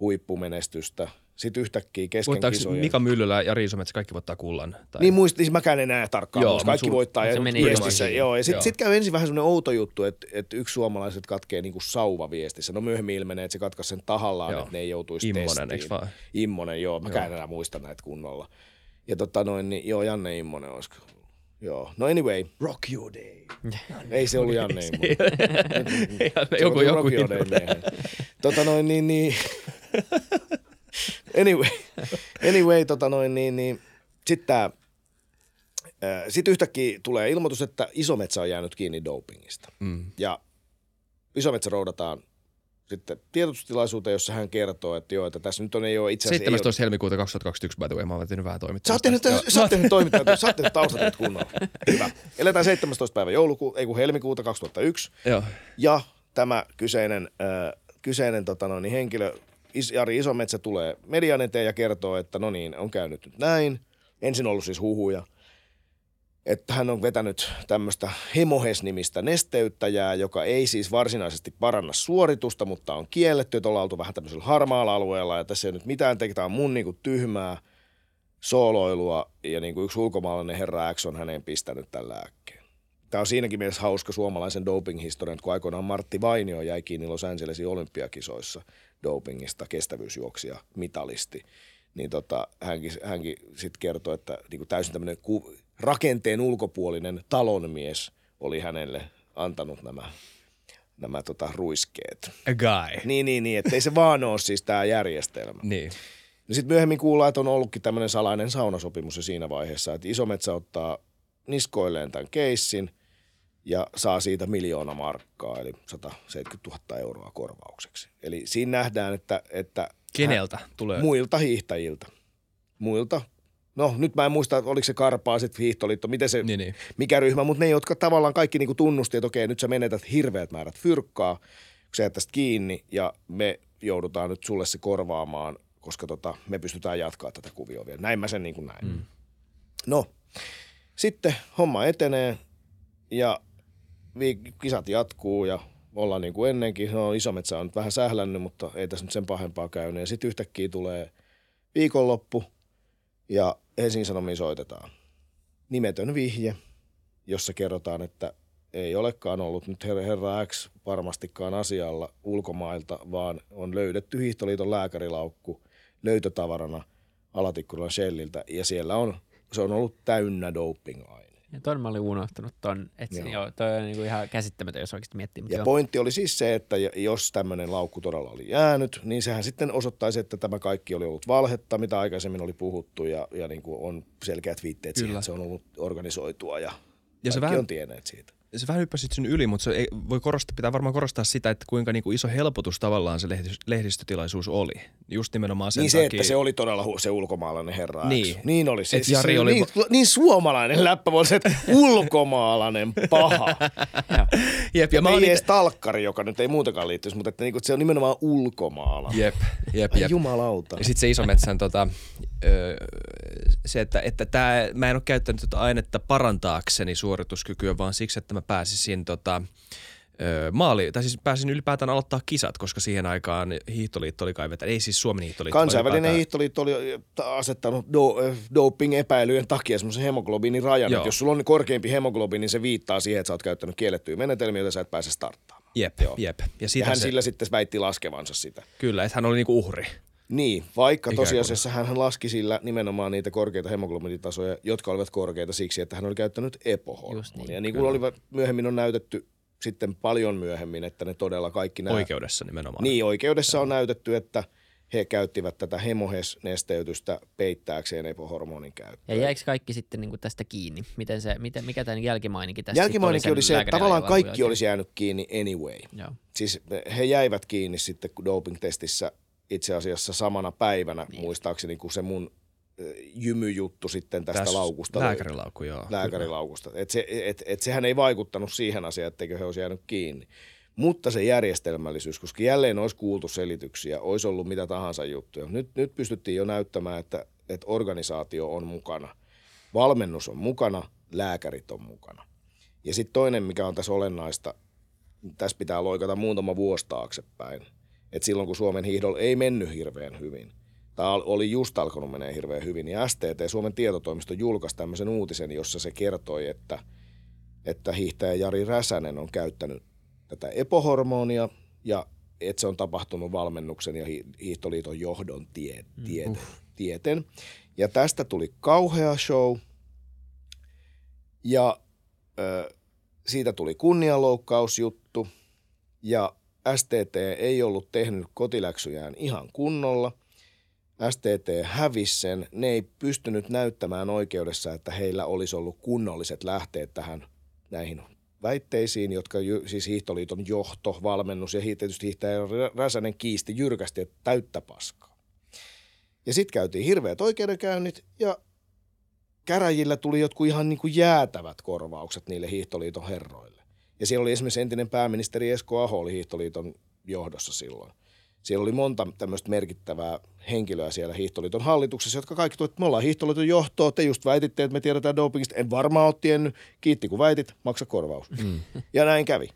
huippumenestystä. Sitten yhtäkkiä kesken Voittaako kisojen. Mika Myllylä ja Riiso Metsä kaikki voittaa kullan? Tai... Niin muistin, siis mäkään en enää tarkkaan Joo, muista. Kaikki sul- voittaa se ja meni viestissä. Joo, ja sitten Joo. sit käy ensin vähän semmoinen outo juttu, että, että yksi suomalaiset katkee niinku sauva viestissä. No myöhemmin ilmenee, että se katkaisi sen tahallaan, Joo. että ne ei joutuisi Immonen, testiin. eiks vaan? Immonen, joo. Mä en enää muista näitä kunnolla. Ja tota noin, niin joo, Janne Immonen olisiko. Joo. No anyway, Rock Your Day. [laughs] ei se ollut Janne Immonen. [laughs] Joku, joku Rock Your Day. Tota noin, niin, niin. [laughs] [laughs] anyway, anyway, tota noin, niin, niin. Sitten sitten yhtäkkiä tulee ilmoitus, että Isometsä on jäänyt kiinni dopingista. Mm. Ja Isometsä roudataan sitten tiedotustilaisuuteen, jossa hän kertoo, että joo, että tässä nyt on, ei ole itse asiassa... ei ole- 17. helmikuuta 2021, by the way, mä oon tehnyt vähän Sä toimittajaa. oot tehnyt, sä oot tehnyt toimittajaa, sä oot tehnyt taustatyöt kunnolla. [laughs] Hyvä. Eletään 17. päivä joulukuuta, ei kun helmikuuta 2001. Joo. Ja tämä kyseinen, äh, kyseinen tota noin, niin henkilö, Jari Isometsä, tulee median eteen ja kertoo, että no niin, on käynyt nyt näin. Ensin ollut siis huhuja, että hän on vetänyt tämmöistä Hemohes-nimistä nesteyttäjää, joka ei siis varsinaisesti paranna suoritusta, mutta on kielletty, että ollaan oltu vähän tämmöisellä harmaalla alueella ja tässä ei nyt mitään teki, tämä on mun niinku tyhmää sooloilua ja niinku yksi ulkomaalainen herra X on häneen pistänyt tällä lääkkeen. Tämä on siinäkin mielessä hauska suomalaisen doping-historian, kun aikoinaan Martti Vainio jäi kiinni Los Angelesin olympiakisoissa dopingista, kestävyysjuoksija, mitalisti, niin tota, hänkin, hänkin sitten kertoi, että niin kuin täysin tämmöinen ku, rakenteen ulkopuolinen talonmies oli hänelle antanut nämä nämä tota, ruiskeet. A guy. Niin, niin, niin, että ei se vaan ole siis tämä järjestelmä. Niin. No sitten myöhemmin kuullaan, että on ollutkin tämmöinen salainen saunasopimus jo siinä vaiheessa, että Isometsä ottaa niskoilleen tämän keissin ja saa siitä miljoona markkaa, eli 170 000 euroa korvaukseksi. Eli siinä nähdään, että, että Keneltä tulee? muilta hiihtäjiltä. Muilta. No nyt mä en muista, oliko se Karpaa, sitten Hiihtoliitto, miten se, Niin, niin. mikä ryhmä, mutta ne, jotka tavallaan kaikki niinku tunnusti, että okei, nyt sä menetät hirveät määrät fyrkkaa, kun sä tästä kiinni ja me joudutaan nyt sulle se korvaamaan, koska tota, me pystytään jatkaa tätä kuvioa vielä. Näin mä sen niin kuin näin. Mm. No, sitten homma etenee ja kisat jatkuu ja ollaan niin kuin ennenkin. No Isometsä on nyt vähän sählännyt, mutta ei tässä nyt sen pahempaa käynyt. Ja sitten yhtäkkiä tulee viikonloppu ja Helsingin Sanomiin soitetaan. Nimetön vihje, jossa kerrotaan, että ei olekaan ollut nyt her- herra X varmastikaan asialla ulkomailta, vaan on löydetty Hiihtoliiton lääkärilaukku löytötavarana Alatikkulan Shelliltä ja siellä on, se on ollut täynnä doping-aineita. Ja ton mä olin unohtanut ton, että Joo. joo. toi on niinku ihan käsittämätön, jos oikeasti miettii. Ja joo. pointti oli siis se, että jos tämmöinen laukku todella oli jäänyt, niin sehän sitten osoittaisi, että tämä kaikki oli ollut valhetta, mitä aikaisemmin oli puhuttu ja, ja niin kuin on selkeät viitteet siihen, Kyllä. että se on ollut organisoitua ja, Ja se vähän- on tienneet siitä. Se vähän hyppäsit sen yli, mutta se ei, voi korostaa, pitää varmaan korostaa sitä, että kuinka niin kuin iso helpotus tavallaan se lehdis, lehdistötilaisuus oli. Just nimenomaan sen Niin se, takia. että se oli todella hu- se ulkomaalainen herra. Niin. niin oli. Se, Et siis Jari se oli niin, niin suomalainen läppä voi se, että ulkomaalainen paha. [laughs] Jep, Ja ja mä ei oon edes talkkari, joka nyt ei muutenkaan liittyisi, mutta että, niinku, että se on nimenomaan ulkomaalainen. Jep, jep, Ai jep. jumalauta. Ja sitten se isometsän tota, se, että, että tää, mä en ole käyttänyt tätä ainetta parantaakseni suorituskykyä, vaan siksi, että mä pääsisin tota, maali, tai siis pääsin ylipäätään aloittaa kisat, koska siihen aikaan hiihtoliitto oli kai vetänyt, ei siis Suomen hiihtoliitto. Kansainvälinen ylipäätään- hiihtoliitto oli asettanut do, eh, doping-epäilyjen takia semmoisen hemoglobiinin rajan, Joo. jos sulla on korkeampi hemoglobiini, niin se viittaa siihen, että sä oot käyttänyt kiellettyjä menetelmiä, joita sä et pääse starttaamaan. Jep, Joo. jep. Ja Ja hän se, sillä sitten väitti laskevansa sitä. Kyllä, että hän oli niinku uhri. Niin, vaikka kuin. tosiasiassa hän laski sillä nimenomaan niitä korkeita hemoglobiinitasoja, jotka olivat korkeita siksi, että hän oli käyttänyt Just niin, epohormonia. Ja niin kuin olivat, myöhemmin on näytetty sitten paljon myöhemmin, että ne todella kaikki nämä... Oikeudessa nimenomaan. Niin, oikeudessa on näytetty, että he käyttivät tätä hemohes-nesteytystä peittääkseen epohormonin käyttöä. Ja jäikö kaikki sitten niinku tästä kiinni? Miten se, miten, mikä tämän jälkimaininki tästä Jälkimaininki sitten oli se, että tavallaan kaikki olisi jäänyt kiinni anyway. Joo. Siis he jäivät kiinni sitten doping-testissä itse asiassa samana päivänä, niin. muistaakseni, kun se mun jymyjuttu sitten tästä Tässä laukusta. Lääkärilaukku, joo. Lääkärilaukusta. Et se, et, et sehän ei vaikuttanut siihen asiaan, etteikö he olisi jäänyt kiinni. Mutta se järjestelmällisyys, koska jälleen olisi kuultu selityksiä, olisi ollut mitä tahansa juttuja. Nyt, nyt pystyttiin jo näyttämään, että, että organisaatio on mukana. Valmennus on mukana, lääkärit on mukana. Ja sitten toinen, mikä on tässä olennaista, tässä pitää loikata muutama vuosi taaksepäin. Et silloin, kun Suomen hiihdolla ei mennyt hirveän hyvin, tai oli just alkanut menee hirveän hyvin, niin STT, Suomen tietotoimisto, julkaisi tämmöisen uutisen, jossa se kertoi, että, että hiihtäjä Jari Räsänen on käyttänyt tätä epohormonia ja että se on tapahtunut valmennuksen ja hi- hiihtoliiton johdon tie, tieten, tieten. Ja tästä tuli kauhea show. Ja ö, siitä tuli kunnianloukkausjuttu. Ja STT ei ollut tehnyt kotiläksyjään ihan kunnolla. STT hävisi sen. Ne ei pystynyt näyttämään oikeudessa, että heillä olisi ollut kunnolliset lähteet tähän näihin väitteisiin, jotka siis Hiihtoliiton johto, valmennus ja tietysti hiihtäjä Rä- Räsänen kiisti jyrkästi, että täyttä paskaa. Ja sitten käytiin hirveät oikeudenkäynnit ja käräjillä tuli jotkut ihan niin kuin jäätävät korvaukset niille Hiihtoliiton herroille. Ja siellä oli esimerkiksi entinen pääministeri Esko Aho oli Hiihtoliiton johdossa silloin. Siellä oli monta tämmöistä merkittävää henkilöä siellä Hiihtoliiton hallituksessa, jotka kaikki että me ollaan Hiihtoliiton johtoa, te just väititte, että me tiedetään dopingista. En varmaan ole tiennyt, kiitti kun väitit, maksa korvaus. Mm. Ja näin kävi.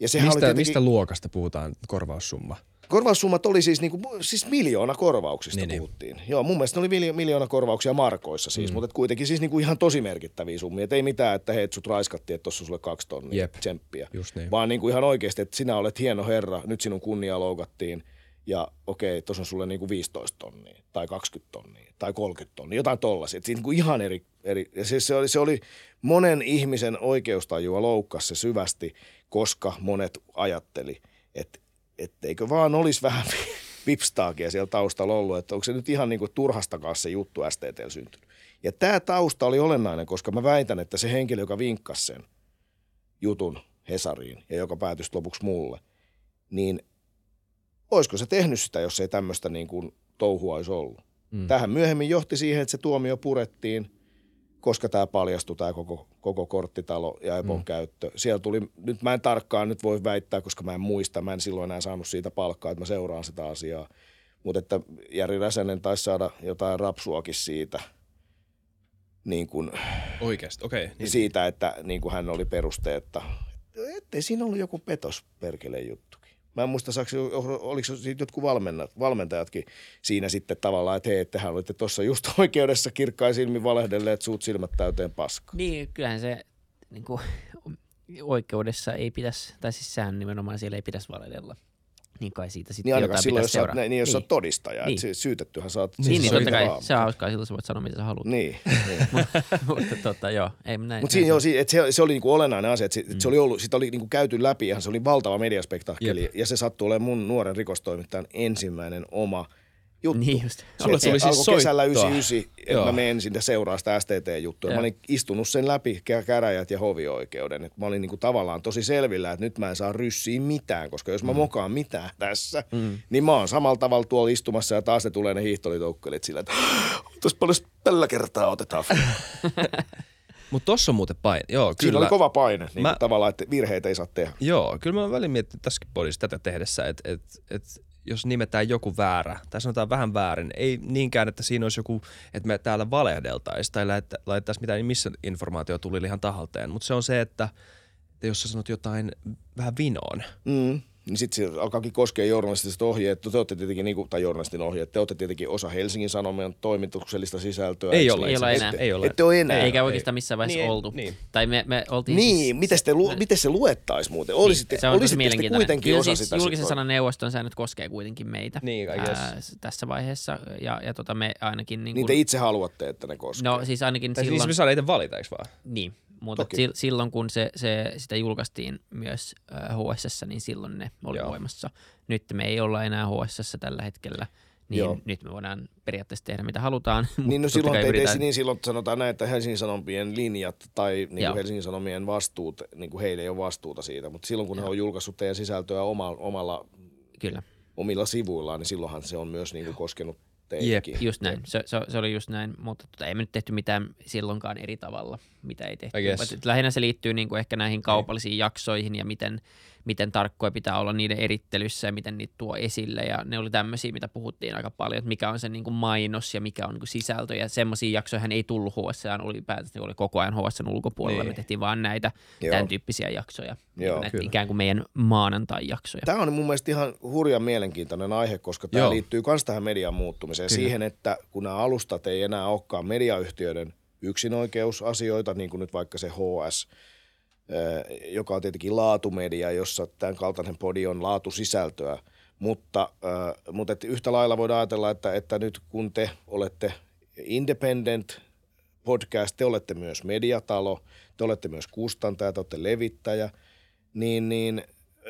Ja sehän oli Mistä, tietenkin, mistä luokasta puhutaan korvaussumma? Korvaussummat oli siis, niinku, siis miljoona korvauksista Niin, niin, niin. puhuttiin. Joo, mun mielestä ne oli miljo- miljoona korvauksia markoissa siis, mm. mutta kuitenkin siis niinku ihan tosi merkittäviä summia. Et ei mitään, että hei, sut raiskattiin, että tossa on sulle kaksi tonnia Jep. tsemppiä. Just niin. Vaan niinku ihan oikeasti, että sinä olet hieno herra, nyt sinun kunnia loukattiin ja okei, tuossa on sulle niinku 15 tonnia tai 20 tonnia tai 30 tonnia, jotain tollaisia. Siinä niinku ihan eri, eri ja se, se, oli, se oli monen ihmisen oikeustajua loukkasi se syvästi, koska monet ajatteli, että etteikö vaan olisi vähän [laughs] vipstaakia siellä taustalla ollut, että onko se nyt ihan niinku turhastakaan se juttu STT syntynyt. Ja tämä tausta oli olennainen, koska mä väitän, että se henkilö, joka vinkkasi sen jutun Hesariin ja joka päätyi lopuksi mulle, niin olisiko se tehnyt sitä, jos ei tämmöistä niin kuin touhua olisi ollut. Mm. Tähän myöhemmin johti siihen, että se tuomio purettiin, koska tämä paljastui, tämä koko, koko korttitalo ja Epon mm. käyttö. Siellä tuli, nyt mä en tarkkaan nyt voi väittää, koska mä en muista, mä en silloin enää saanut siitä palkkaa, että mä seuraan sitä asiaa. Mutta että Jari Räsänen taisi saada jotain rapsuakin siitä – niin kuin, Oikeasti, okei. Okay, niin. Siitä, että niin kuin hän oli perusteetta. Ettei siinä ollut joku petos perkele juttukin. Mä en muista, saaks, oliko siitä jotkut valmentajat, valmentajatkin siinä sitten tavallaan, että hei, että hän olitte tuossa just [laughs] oikeudessa kirkkain silmin valehdelleet suut silmät täyteen paskaa. Niin, kyllähän se niin kuin, [laughs] oikeudessa ei pitäisi, tai siis sehän nimenomaan siellä ei pitäisi valehdella niin kai siitä sitten niin jotain silloin, jos seuraa. Niin, niin, jos niin. olet todistaja, niin. että syytettyhän oot. Niin, niin, siis totta kai. Se on hauskaa, silloin sä voit sanoa, mitä sä haluat. Niin. [laughs] niin. mutta tota, joo, ei näin. Mutta siinä joo, se, se oli niinku olennainen asia, että se, mm. se oli ollut, sitä oli niinku käyty läpi, ihan se oli valtava mediaspektaakkeli, Jep. ja se sattui olemaan mun nuoren rikostoimittajan ensimmäinen oma – juttu. Niin just. Sulle tuli siis kesällä 99, että mä menen sinne seuraa sitä STT-juttua. Mä olin istunut sen läpi käräjät ja hovioikeuden. Et mä olin niinku tavallaan tosi selvillä, että nyt mä en saa ryssiä mitään, koska jos mä mm. mokaan mitään tässä, mm. niin mä oon samalla tavalla tuolla istumassa ja taas ne tulee ne hiihtolitoukkelit sillä, että paljon tällä kertaa otetaan. [laughs] Mutta tossa on muuten paine. Joo, kyllä. Siinä oli kova paine, niin mä, tavallaan, että virheitä ei saa tehdä. Joo, kyllä mä oon välin miettinyt tässäkin podissa tätä tehdessä, että et, et jos nimetään joku väärä, tai sanotaan vähän väärin, ei niinkään, että siinä olisi joku, että me täällä valehdeltaisiin tai laitettaisiin mitään, niin missä informaatio tuli ihan tahalteen, mutta se on se, että, että jos sä sanot jotain vähän vinoon, mm niin sitten se alkaakin koskea journalistista ohjeet. Te olette tietenkin, niin kuin, tai journalistin ohjeet, te olette tietenkin osa Helsingin Sanomien toimituksellista sisältöä. Ei ole, ei ole enää. Ei ole. Ette ole enää. Eikä oikeastaan missään vaiheessa niin, oltu. Niin. Tai me, me oltiin niin, siis, miten, te lu, miten se luettaisi muuten? Olisitte, niin, se on olisitte te kuitenkin Kyllä osa siis sitä. julkisen sanan neuvoston säännöt koskee kuitenkin meitä niin, ää, tässä vaiheessa. Ja, ja tota me ainakin... Niin, niin te itse haluatte, että ne koskee. No siis ainakin tai silloin... Siis me saadaan itse valita, eikö vaan? Niin, mutta Toki. silloin kun se, se, sitä julkaistiin myös HSS, niin silloin ne oli Joo. voimassa. Nyt me ei olla enää HSS tällä hetkellä, niin Joo. nyt me voidaan periaatteessa tehdä mitä halutaan. [laughs] Niin no silloin te yritetään... niin silloin sanotaan näin, että Helsingin Sanomien linjat tai niin kuin Helsingin Sanomien vastuut, niin kuin heille ei ole vastuuta siitä, mutta silloin kun Joo. he on julkaissut teidän sisältöä omalla, omalla Kyllä. omilla sivuillaan, niin silloinhan se on myös niin kuin koskenut Jep, just näin. Se, se, se, oli just näin, mutta tota, ei me nyt tehty mitään silloinkaan eri tavalla, mitä ei tehty. Lähinnä se liittyy niin kuin ehkä näihin kaupallisiin jaksoihin ja miten – miten tarkkoja pitää olla niiden erittelyssä ja miten niitä tuo esille. Ja ne oli tämmöisiä, mitä puhuttiin aika paljon, että mikä on se niin kuin mainos ja mikä on niin kuin sisältö. Ja semmoisia jaksoja hän ei tullut HSN, oli päätös, oli koko ajan HSN ulkopuolella. Niin. Me tehtiin vaan näitä Joo. tämän tyyppisiä jaksoja. Joo, näitä ikään kuin meidän maanantai-jaksoja. Tämä on mun mielestä ihan hurjan mielenkiintoinen aihe, koska tämä Joo. liittyy myös tähän median muuttumiseen. Kyllä. Siihen, että kun nämä alustat ei enää olekaan mediayhtiöiden yksinoikeusasioita, niin kuin nyt vaikka se HS – joka on tietenkin laatumedia, jossa tämän kaltainen podi on laatusisältöä. Mutta, mutta että yhtä lailla voidaan ajatella, että, että nyt kun te olette independent podcast, te olette myös mediatalo, te olette myös kustantaja, te olette levittäjä, niin, niin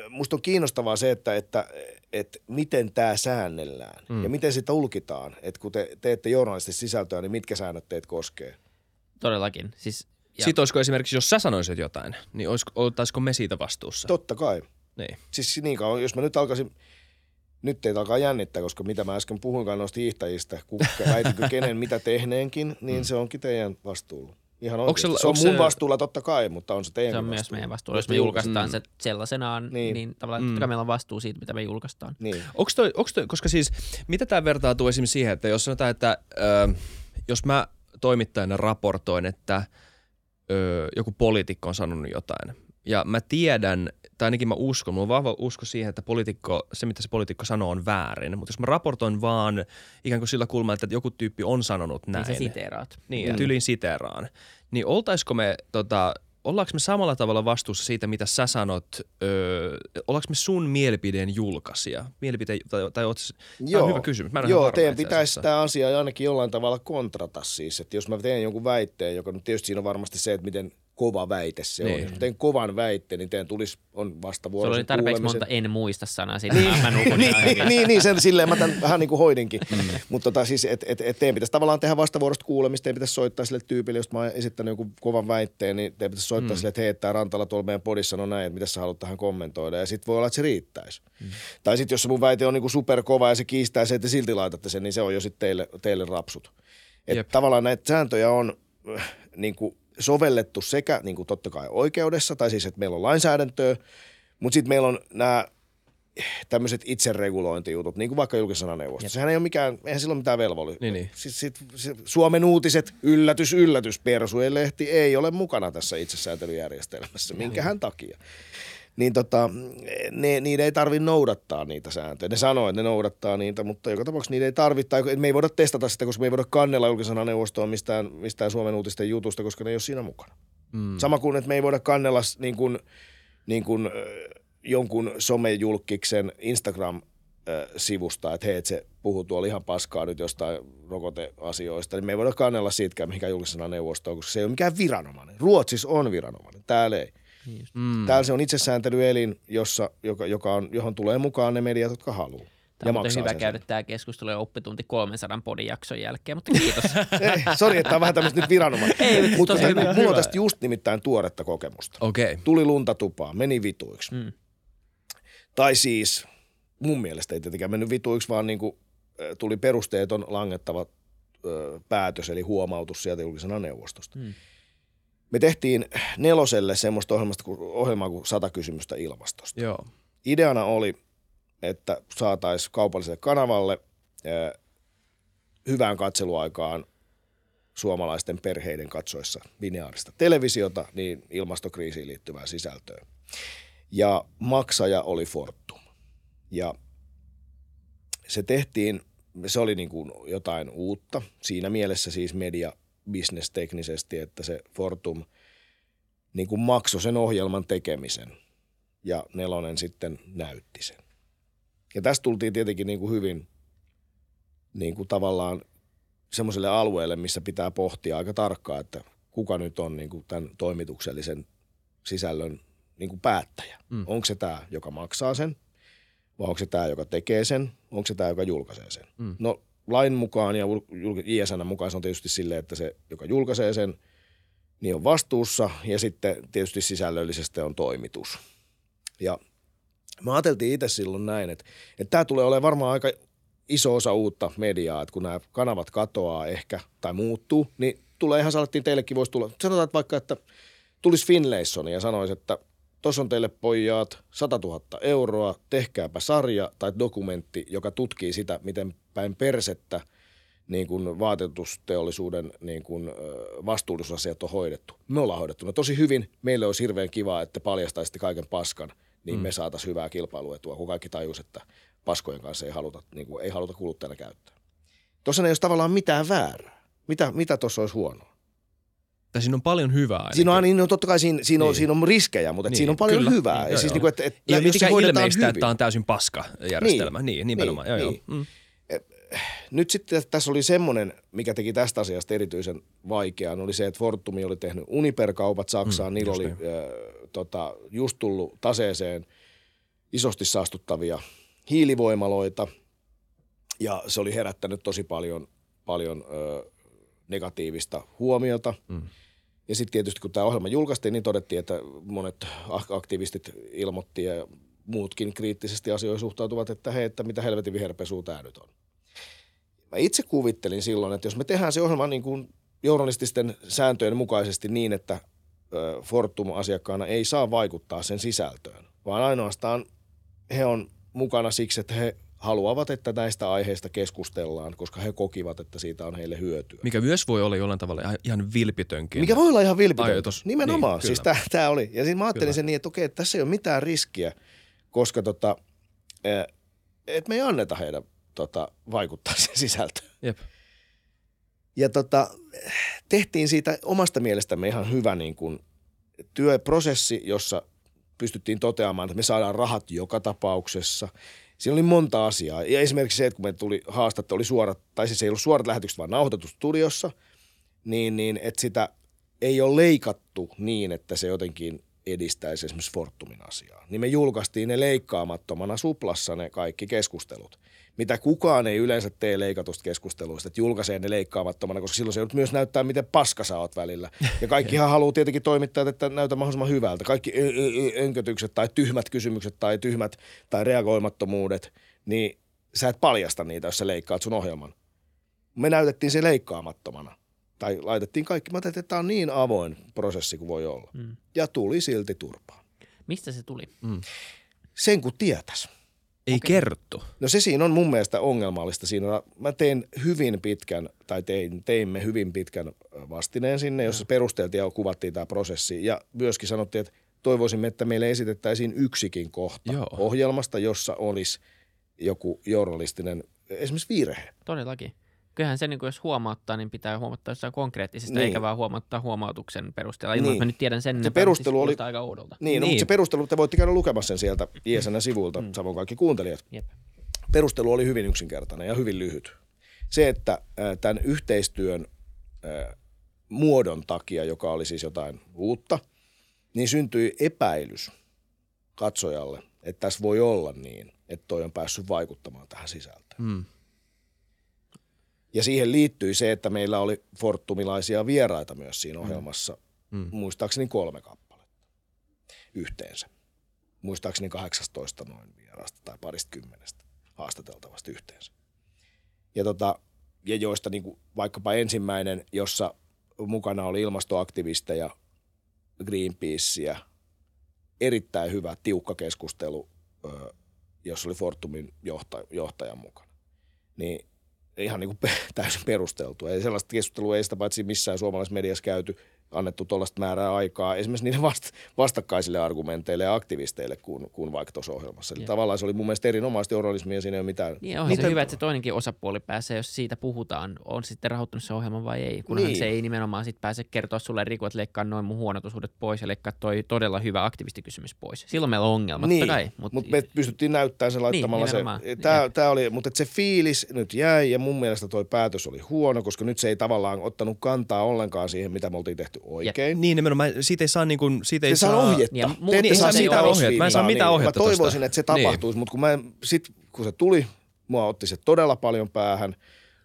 musta on kiinnostavaa se, että, että, että miten tämä säännellään mm. ja miten sitä ulkitaan. Että kun te teette journalistista sisältöä, niin mitkä säännöt teitä koskee? Todellakin. Siis ja. Sitten olisiko esimerkiksi, jos sä sanoisit jotain, niin olisiko, oltaisiko me siitä vastuussa? Totta kai. Niin. Siis niin kauan, jos mä nyt alkaisin, nyt teitä alkaa jännittää, koska mitä mä äsken puhuinkaan noista hiihtäjistä, väitikö kenen mitä tehneenkin, niin mm. se onkin teidän vastuulla. Ihan oikein. Se, se on mun se... vastuulla totta kai, mutta on se teidän Se on vastuulla. myös meidän vastuulla. Jos me julkaistaan mm. se sellaisenaan, niin, niin tavallaan mm. totta meillä on vastuu siitä, mitä me julkaistaan. Niin. Onko toi, onko toi, koska siis, mitä tämä vertautuu esimerkiksi siihen, että jos sanotaan, että ö, jos mä toimittajana raportoin, että – ö, joku poliitikko on sanonut jotain. Ja mä tiedän, tai ainakin mä uskon, mulla on vahva usko siihen, että poliitikko, se mitä se poliitikko sanoo on väärin. Mutta jos mä raportoin vaan ikään kuin sillä kulmalla, että joku tyyppi on sanonut näin. Niin sä siteeraat. Niin, mm. siteeraan. Niin oltaisiko me tota, ollaanko me samalla tavalla vastuussa siitä, mitä sä sanot, öö, ollaanko me sun mielipideen julkaisija? Mielipide, tai, tai oot, Joo. on hyvä kysymys. Mä Joo, teidän pitäisi tämä asia ainakin jollain tavalla kontrata siis, että jos mä teen jonkun väitteen, joka nyt tietysti siinä on varmasti se, että miten kova väite se niin. on. Jos teen kovan väitteen, niin teidän tulisi, on vastavuoroisen Se oli tarpeeksi monta en muista sanaa siinä. niin, mä [laughs] niin, niin, niin, niin, sen, silleen mä tämän vähän niin kuin hoidinkin. Mm. Mutta tota, siis, et, et, et teidän pitäisi tavallaan tehdä vastavuorosta kuulemista, teidän pitäisi soittaa sille tyypille, jos mä oon esittänyt joku kovan väitteen, niin teidän pitäisi soittaa mm. sille, että hei, tämä Rantala tuolla meidän podissa sanoo näin, että mitä sä haluat tähän kommentoida. Ja sitten voi olla, että se riittäisi. Mm. Tai sitten jos se mun väite on niin kuin superkova ja se kiistää se, että silti laitatte sen, niin se on jo sitten teille, teille rapsut. Että tavallaan näitä sääntöjä on äh, niin kuin sovellettu sekä niin kuin totta kai oikeudessa, tai siis että meillä on lainsäädäntöä, mutta sitten meillä on nämä tämmöiset itseregulointijutut, niin kuin vaikka julkisananeuvosto. Sehän ei ole mikään, eihän sillä ole mitään velvollisuutta. Niin, niin. Siis, sit, sit, Suomen uutiset, yllätys, yllätys, Persujen lehti ei ole mukana tässä itsesäätelyjärjestelmässä. Minkähän takia? Niin tota, ne, niitä ei tarvi noudattaa niitä sääntöjä. Ne sanoo, että ne noudattaa niitä, mutta joka tapauksessa niitä ei tarvitse, tai me ei voida testata sitä, koska me ei voida kannella julkisena neuvostoa mistään, mistään Suomen uutisten jutusta, koska ne ei ole siinä mukana. Mm. Sama kuin, että me ei voida kannella niin kuin, niin kuin, jonkun somejulkiksen Instagram sivusta, että hei, että se puhuu tuolla ihan paskaa nyt jostain rokoteasioista, niin me ei voida kannella siitäkään mihinkään julkisena neuvostoon, koska se ei ole mikään viranomainen. Ruotsissa on viranomainen, täällä ei. Niin mm. Täällä se on itsesääntelyelin, jossa, joka, joka on, johon tulee mukaan ne mediat, jotka haluaa. Tämä on hyvä käydä tämä keskustelu ja oppitunti 300 podin jakson jälkeen, mutta kiitos. [laughs] Ei, sori, että tämä on vähän tämmöistä nyt viranomainen. Ei, mutta tosi hyvä. Mulla on tästä just nimittäin tuoretta kokemusta. Okay. Tuli lunta tupaan, meni vituiksi. Mm. Tai siis, mun mielestä ei tietenkään mennyt vituiksi, vaan niin kuin, tuli perusteeton langettava ö, päätös, eli huomautus sieltä julkisena neuvostosta. Mm. Me tehtiin neloselle semmoista ohjelmasta, ohjelmaa kuin sata kysymystä ilmastosta. Joo. Ideana oli, että saataisiin kaupalliselle kanavalle eh, hyvään katseluaikaan suomalaisten perheiden katsoessa lineaarista televisiota, niin ilmastokriisiin liittyvää sisältöä. Ja maksaja oli Fortum. Ja se tehtiin, se oli niin kuin jotain uutta. Siinä mielessä siis media bisnesteknisesti, että se Fortum niin kuin maksoi sen ohjelman tekemisen ja Nelonen sitten näytti sen. Ja tästä tultiin tietenkin niin kuin hyvin niin kuin tavallaan semmoiselle alueelle, missä pitää pohtia aika tarkkaan, että kuka nyt on niin kuin tämän toimituksellisen sisällön niin kuin päättäjä. Mm. Onko se tämä, joka maksaa sen, vai onko se tämä, joka tekee sen, onko se tämä, joka julkaisee sen. Mm. No lain mukaan ja ISN mukaan se on tietysti silleen, että se, joka julkaisee sen, niin on vastuussa ja sitten tietysti sisällöllisesti on toimitus. Ja me ajateltiin itse silloin näin, että, että tämä tulee olemaan varmaan aika iso osa uutta mediaa, että kun nämä kanavat katoaa ehkä tai muuttuu, niin tulee ihan salattiin teillekin voisi tulla. Sanotaan että vaikka, että tulisi Finlayson ja sanoisi, että tuossa on teille pojat 100 000 euroa, tehkääpä sarja tai dokumentti, joka tutkii sitä, miten päin persettä niin kuin vaatetusteollisuuden niin kuin, vastuullisuusasiat on hoidettu. Me ollaan hoidettu ne tosi hyvin. Meille olisi hirveän kiva, että paljastaisitte kaiken paskan, niin mm. me saataisiin hyvää kilpailuetua, kun kaikki tajus, että paskojen kanssa ei haluta, niin kuin, ei haluta kuluttajana käyttää. Tuossa ei olisi tavallaan mitään väärää. Mitä, mitä tuossa olisi huonoa? Tai siinä on paljon hyvää. Ainakin. Siinä on, niin, no totta kai siinä, siinä, niin. on, siinä on riskejä, mutta niin. siinä on paljon kyllä. hyvää. Niin, ja siis niin kuin, että, että, ole mitenkään ilmeistä, hyvin. että tämä on täysin paska järjestelmä. Niin, niin nimenomaan. Niin, joo, niin. Joo. Mm. Nyt sitten tässä oli semmoinen, mikä teki tästä asiasta erityisen vaikean, oli se, että Fortumi oli tehnyt Uniper-kaupat Saksaan. Mm, Niillä oli äh, tota, just tullut taseeseen isosti saastuttavia hiilivoimaloita ja se oli herättänyt tosi paljon, paljon äh, negatiivista huomiota. Mm. Ja sitten tietysti kun tämä ohjelma julkaistiin, niin todettiin, että monet aktivistit ilmoitti ja muutkin kriittisesti asioihin suhtautuvat, että hei, että mitä helvetin viherpesua tämä nyt on. Mä itse kuvittelin silloin, että jos me tehdään se ohjelma niin kuin journalististen sääntöjen mukaisesti niin, että Fortum-asiakkaana ei saa vaikuttaa sen sisältöön, vaan ainoastaan he on mukana siksi, että he haluavat, että näistä aiheista keskustellaan, koska he kokivat, että siitä on heille hyötyä. Mikä myös voi olla jollain tavalla ihan vilpitönkin. Mikä voi olla ihan vilpitön. Ajatus. Nimenomaan. Niin, siis tämä oli. Ja siis mä ajattelin kyllä. sen niin, että okei, että tässä ei ole mitään riskiä, koska tota, että me ei anneta heidän tota, vaikuttaa sen sisältöön. Jep. Ja tota, tehtiin siitä omasta mielestämme ihan hyvä niin kuin työprosessi, jossa pystyttiin toteamaan, että me saadaan rahat joka tapauksessa. Siinä oli monta asiaa. Ja esimerkiksi se, että kun me tuli haastattelu, oli suorat, tai siis ei ollut suorat lähetykset, vaan nauhoitettu studiossa, niin, niin että sitä ei ole leikattu niin, että se jotenkin edistäisi esimerkiksi Fortumin asiaa. Niin me julkaistiin ne leikkaamattomana suplassa ne kaikki keskustelut mitä kukaan ei yleensä tee leikatusta keskusteluista, että julkaisee ne leikkaamattomana, koska silloin se joudut myös näyttää, miten paska sä oot välillä. Ja kaikkihan haluaa tietenkin toimittaa, että näytä mahdollisimman hyvältä. Kaikki önkötykset tai tyhmät kysymykset tai tyhmät tai reagoimattomuudet, niin sä et paljasta niitä, jos sä leikkaat sun ohjelman. Me näytettiin se leikkaamattomana. Tai laitettiin kaikki. Mä ajattelin, että tämä on niin avoin prosessi kuin voi olla. Mm. Ja tuli silti turpaan. Mistä se tuli? Mm. Sen kun tietäisi. Ei okay. kerttu. No se siinä on mun mielestä ongelmallista. Siinä mä tein hyvin pitkän, tai tein, teimme hyvin pitkän vastineen sinne, jossa no. perusteltiin ja kuvattiin tämä prosessi. Ja myöskin sanottiin, että toivoisimme, että meille esitettäisiin yksikin kohta Joo. ohjelmasta, jossa olisi joku journalistinen esimerkiksi virhe. Todellakin kyllähän se, niin kuin jos huomauttaa, niin pitää huomauttaa jossain konkreettisesta, niin. eikä vaan huomauttaa huomautuksen perusteella. Ilman, niin. mä nyt tiedän sen, se perustelu oli aika oudolta. Niin, no, niin. mutta se perustelu, te voitte käydä lukemassa sen sieltä ISN sivulta, mm. samoin kaikki kuuntelijat. Jep. Perustelu oli hyvin yksinkertainen ja hyvin lyhyt. Se, että äh, tämän yhteistyön äh, muodon takia, joka oli siis jotain uutta, niin syntyi epäilys katsojalle, että tässä voi olla niin, että toi on päässyt vaikuttamaan tähän sisältöön. Mm. Ja siihen liittyi se, että meillä oli fortumilaisia vieraita myös siinä mm. ohjelmassa, mm. muistaakseni kolme kappaletta yhteensä. Muistaakseni 18 noin vierasta tai parista kymmenestä haastateltavasta yhteensä. Ja, tota, ja joista niin kuin vaikkapa ensimmäinen, jossa mukana oli ilmastoaktivisteja, Greenpeacea, erittäin hyvä, tiukka keskustelu, jossa oli Fortumin johtajan mukana. Niin ihan niin kuin [laughs] täysin perusteltua. Ei sellaista keskustelua ei sitä paitsi missään suomalaisessa mediassa käyty annettu tuollaista määrää aikaa esimerkiksi niille vast, vastakkaisille argumenteille ja aktivisteille kuin, kuin vaikka tuossa ohjelmassa. Eli tavallaan se oli mun mielestä erinomaista journalismia ja siinä ei ole mitään. Niin onhan se hyvä, että se toinenkin osapuoli pääsee, jos siitä puhutaan, on sitten rahoittanut se ohjelma vai ei. Kunhan niin. se ei nimenomaan sitten pääse kertoa sulle Riku, että leikkaa noin mun huonot osuudet pois ja leikkaa toi todella hyvä aktivistikysymys pois. Silloin meillä on ongelma, niin. kai. Mutta Mut me pystyttiin näyttämään se laittamalla niin, se. Tämä, tämä oli, mutta se fiilis nyt jäi ja mun mielestä toi päätös oli huono, koska nyt se ei tavallaan ottanut kantaa ollenkaan siihen, mitä me oltiin tehty oikein. Jep. Niin nimenomaan, siitä ei saa niin kuin, siitä ei saa... saa ohjetta. Ja, mu- Te ette saa mitään ohjetta. Mä en saa mitään niin. ohjetta Mä toivoisin, tosta. että se niin. tapahtuisi, niin. mutta kun, mä, sit, kun se tuli, mua otti se todella paljon päähän.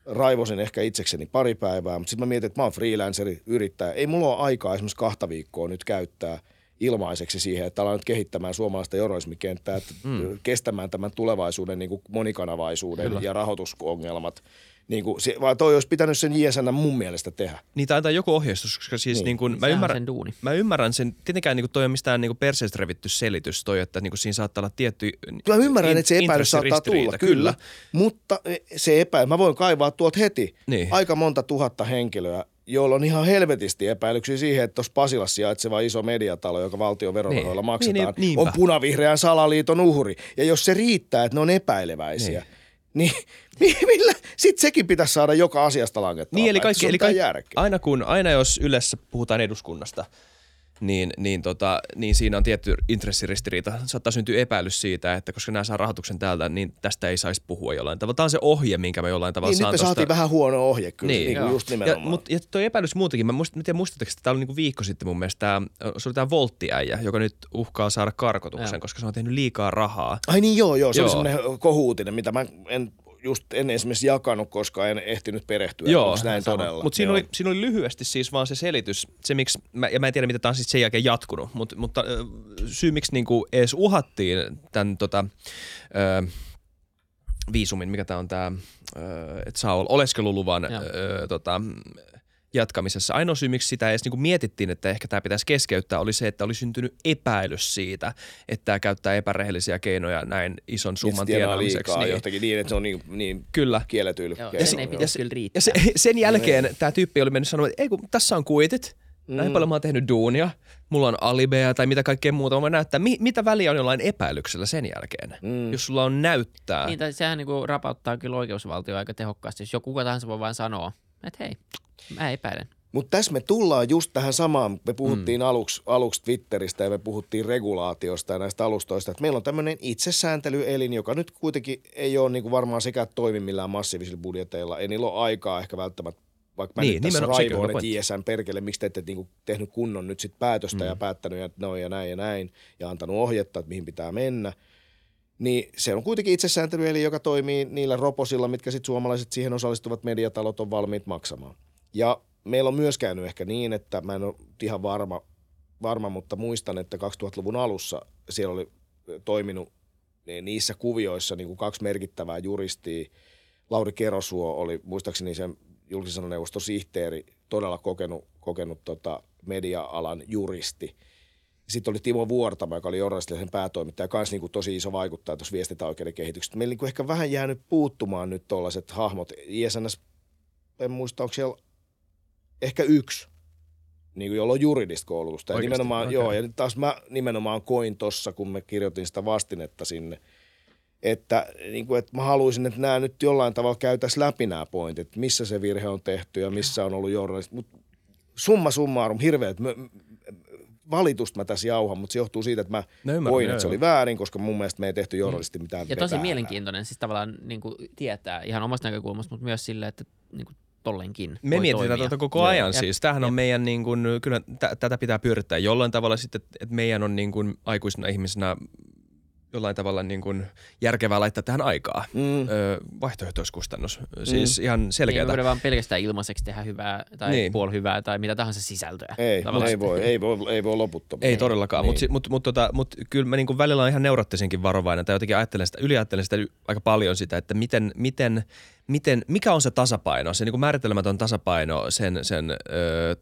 Raivosin ehkä itsekseni pari päivää, mutta sitten mä mietin, että mä oon freelanceri, yrittäjä. Ei mulla ole aikaa esimerkiksi kahta viikkoa nyt käyttää ilmaiseksi siihen, että ollaan nyt kehittämään suomalaista journalismikenttää, mm. kestämään tämän tulevaisuuden niin kuin monikanavaisuuden Kyllä. ja rahoitusongelmat – niin kuin, se, vaan toi olisi pitänyt sen JSN mun mielestä tehdä. Niin tai joku ohjeistus, koska siis niin. Niin kuin, mä, ymmärrän, sen duuni. mä ymmärrän sen, tietenkään niin kuin toi on mistään niin perseestä revitty selitys toi, että niin kuin siinä saattaa olla tietty Kyllä mä ymmärrän, in, että se epäilys saattaa tulla, kyllä. kyllä. Mutta se epäilys, mä voin kaivaa tuolta heti niin. aika monta tuhatta henkilöä, joilla on ihan helvetisti epäilyksiä siihen, että tuossa Pasilassa sijaitseva iso mediatalo, joka valtion verorahoilla niin. maksetaan, niin, niin, on punavihreän salaliiton uhri. Ja jos se riittää, että ne on epäileväisiä, niin niin [laughs] millä? Sitten sekin pitäisi saada joka asiasta langettaa. Niin, eli, kaikki, eli kaikki, aina, kun, aina jos yleensä puhutaan eduskunnasta, niin, niin, tota, niin siinä on tietty intressiristiriita. Saattaa syntyä epäilys siitä, että koska nämä saa rahoituksen täältä, niin tästä ei saisi puhua jollain tavalla. Tämä on se ohje, minkä me jollain tavalla niin, saan nyt me saatiin vähän huono ohje kyllä, niin, niin kuin just nimenomaan. Ja, mutta, ja toi epäilys muutenkin, mä muistan, miten muistatteko, että tämä oli niin viikko sitten mun mielestä, tämä, se oli tämä Volttiäijä, joka nyt uhkaa saada karkotuksen, ja. koska se on tehnyt liikaa rahaa. Ai niin joo, joo, se joo. oli semmoinen kohuutinen, mitä mä en just en esimerkiksi jakanut, koska en ehtinyt perehtyä. Joo, näin todella? Mutta siinä, oli, siinä oli lyhyesti siis vaan se selitys, se miksi, mä, ja mä en tiedä mitä tämä on siis sen jälkeen jatkunut, mutta, mutta syy miksi niinku edes uhattiin tämän tota, ö, viisumin, mikä tämä on tämä, että saa oleskeluluvan ö, tota, jatkamisessa. Ainoa syy, miksi sitä edes niin kuin mietittiin, että ehkä tämä pitäisi keskeyttää, oli se, että oli syntynyt epäilys siitä, että tämä käyttää epärehellisiä keinoja näin ison summan tienaamiseksi. Niin. Johtakin niin, että se on niin, niin kyllä. kielletyillä. Joo, ja, sen, ja, kyllä riittää. ja se, [laughs] sen jälkeen no, tämä tyyppi oli mennyt sanomaan, että ei kun tässä on kuitit, mm. näin paljon mä oon tehnyt duunia, mulla on alibeja tai mitä kaikkea muuta. Mä näyttää, mi, mitä väliä on jollain epäilyksellä sen jälkeen, mm. jos sulla on näyttää. Niin, tai sehän niinku rapauttaa kyllä oikeusvaltio aika tehokkaasti. Jos joku kuka tahansa voi vain sanoa, että hei, Mä epäilen. Mutta tässä me tullaan just tähän samaan. Me puhuttiin mm. aluksi, aluksi Twitteristä ja me puhuttiin regulaatiosta ja näistä alustoista. Että meillä on tämmöinen itsesääntelyelin, joka nyt kuitenkin ei ole niin kuin varmaan sekä toimi millään massiivisilla budjeteilla. Ei niillä ole aikaa ehkä välttämättä vaikka mä niin, nyt tässä raivoon, että perkele, miksi te ette niinku tehnyt kunnon nyt sit päätöstä mm. ja päättänyt että noin ja näin ja näin ja antanut ohjetta, että mihin pitää mennä. Niin se on kuitenkin itsesääntelyeli, joka toimii niillä roposilla, mitkä sitten suomalaiset siihen osallistuvat mediatalot on valmiit maksamaan. Ja meillä on myös käynyt ehkä niin, että mä en ole ihan varma, varma mutta muistan, että 2000-luvun alussa siellä oli toiminut niissä kuvioissa niin kuin kaksi merkittävää juristia. Lauri Kerosuo oli muistaakseni sen julkisen neuvoston sihteeri, todella kokenut, kokenut tota media-alan juristi. Sitten oli Timo Vuortama, joka oli journalistisen päätoimittaja, kanssa niin kuin tosi iso vaikuttaja tuossa viestintäoikeuden kehityksestä. Meillä niin ehkä vähän jäänyt puuttumaan nyt tuollaiset hahmot. ISNS, en muista, onko siellä ehkä yksi, niin kuin, jolla on juridista koulutusta. Ja nimenomaan, okay. joo, ja taas mä nimenomaan koin tuossa, kun me kirjoitin sitä vastinetta sinne, että, niin kuin, että mä haluaisin, että nämä nyt jollain tavalla käytäisiin läpi nämä pointit, että missä se virhe on tehty ja missä on ollut journalisti. Mutta summa summarum, hirveät valitusta mä tässä jauhan, mutta se johtuu siitä, että mä no ymmärrän, koin, että se oli väärin, koska mun mielestä me ei tehty journalisti mitään Ja tosi mielenkiintoinen siis tavallaan niin kuin tietää ihan omasta näkökulmasta, mutta myös sille, että niin kuin tollenkin Me mietitään tätä koko ajan ja, siis. Tämähän ja, on meidän, niin kuin, kyllä t- tätä pitää pyörittää jollain tavalla sitten, että meidän on niin kuin, aikuisena ihmisenä jollain tavalla niin kuin järkevää laittaa tähän aikaa. Mm. Öö, vaihtoehtoiskustannus. Siis mm. ihan selkeää. Ei voida vaan pelkästään ilmaiseksi tehdä hyvää tai niin. puoli hyvää tai mitä tahansa sisältöä. Ei, ei voi, ei voi, ei voi loputtomasti. Ei, ei todellakaan, niin. mutta mut, mut, tota, mut kyllä mä niin kuin välillä on ihan neuroottisenkin varovainen tai jotenkin ajattelen sitä, yliajattelen sitä aika paljon sitä, että miten, miten miten, mikä on se tasapaino, se niin kuin määritelmätön tasapaino sen, sen ö,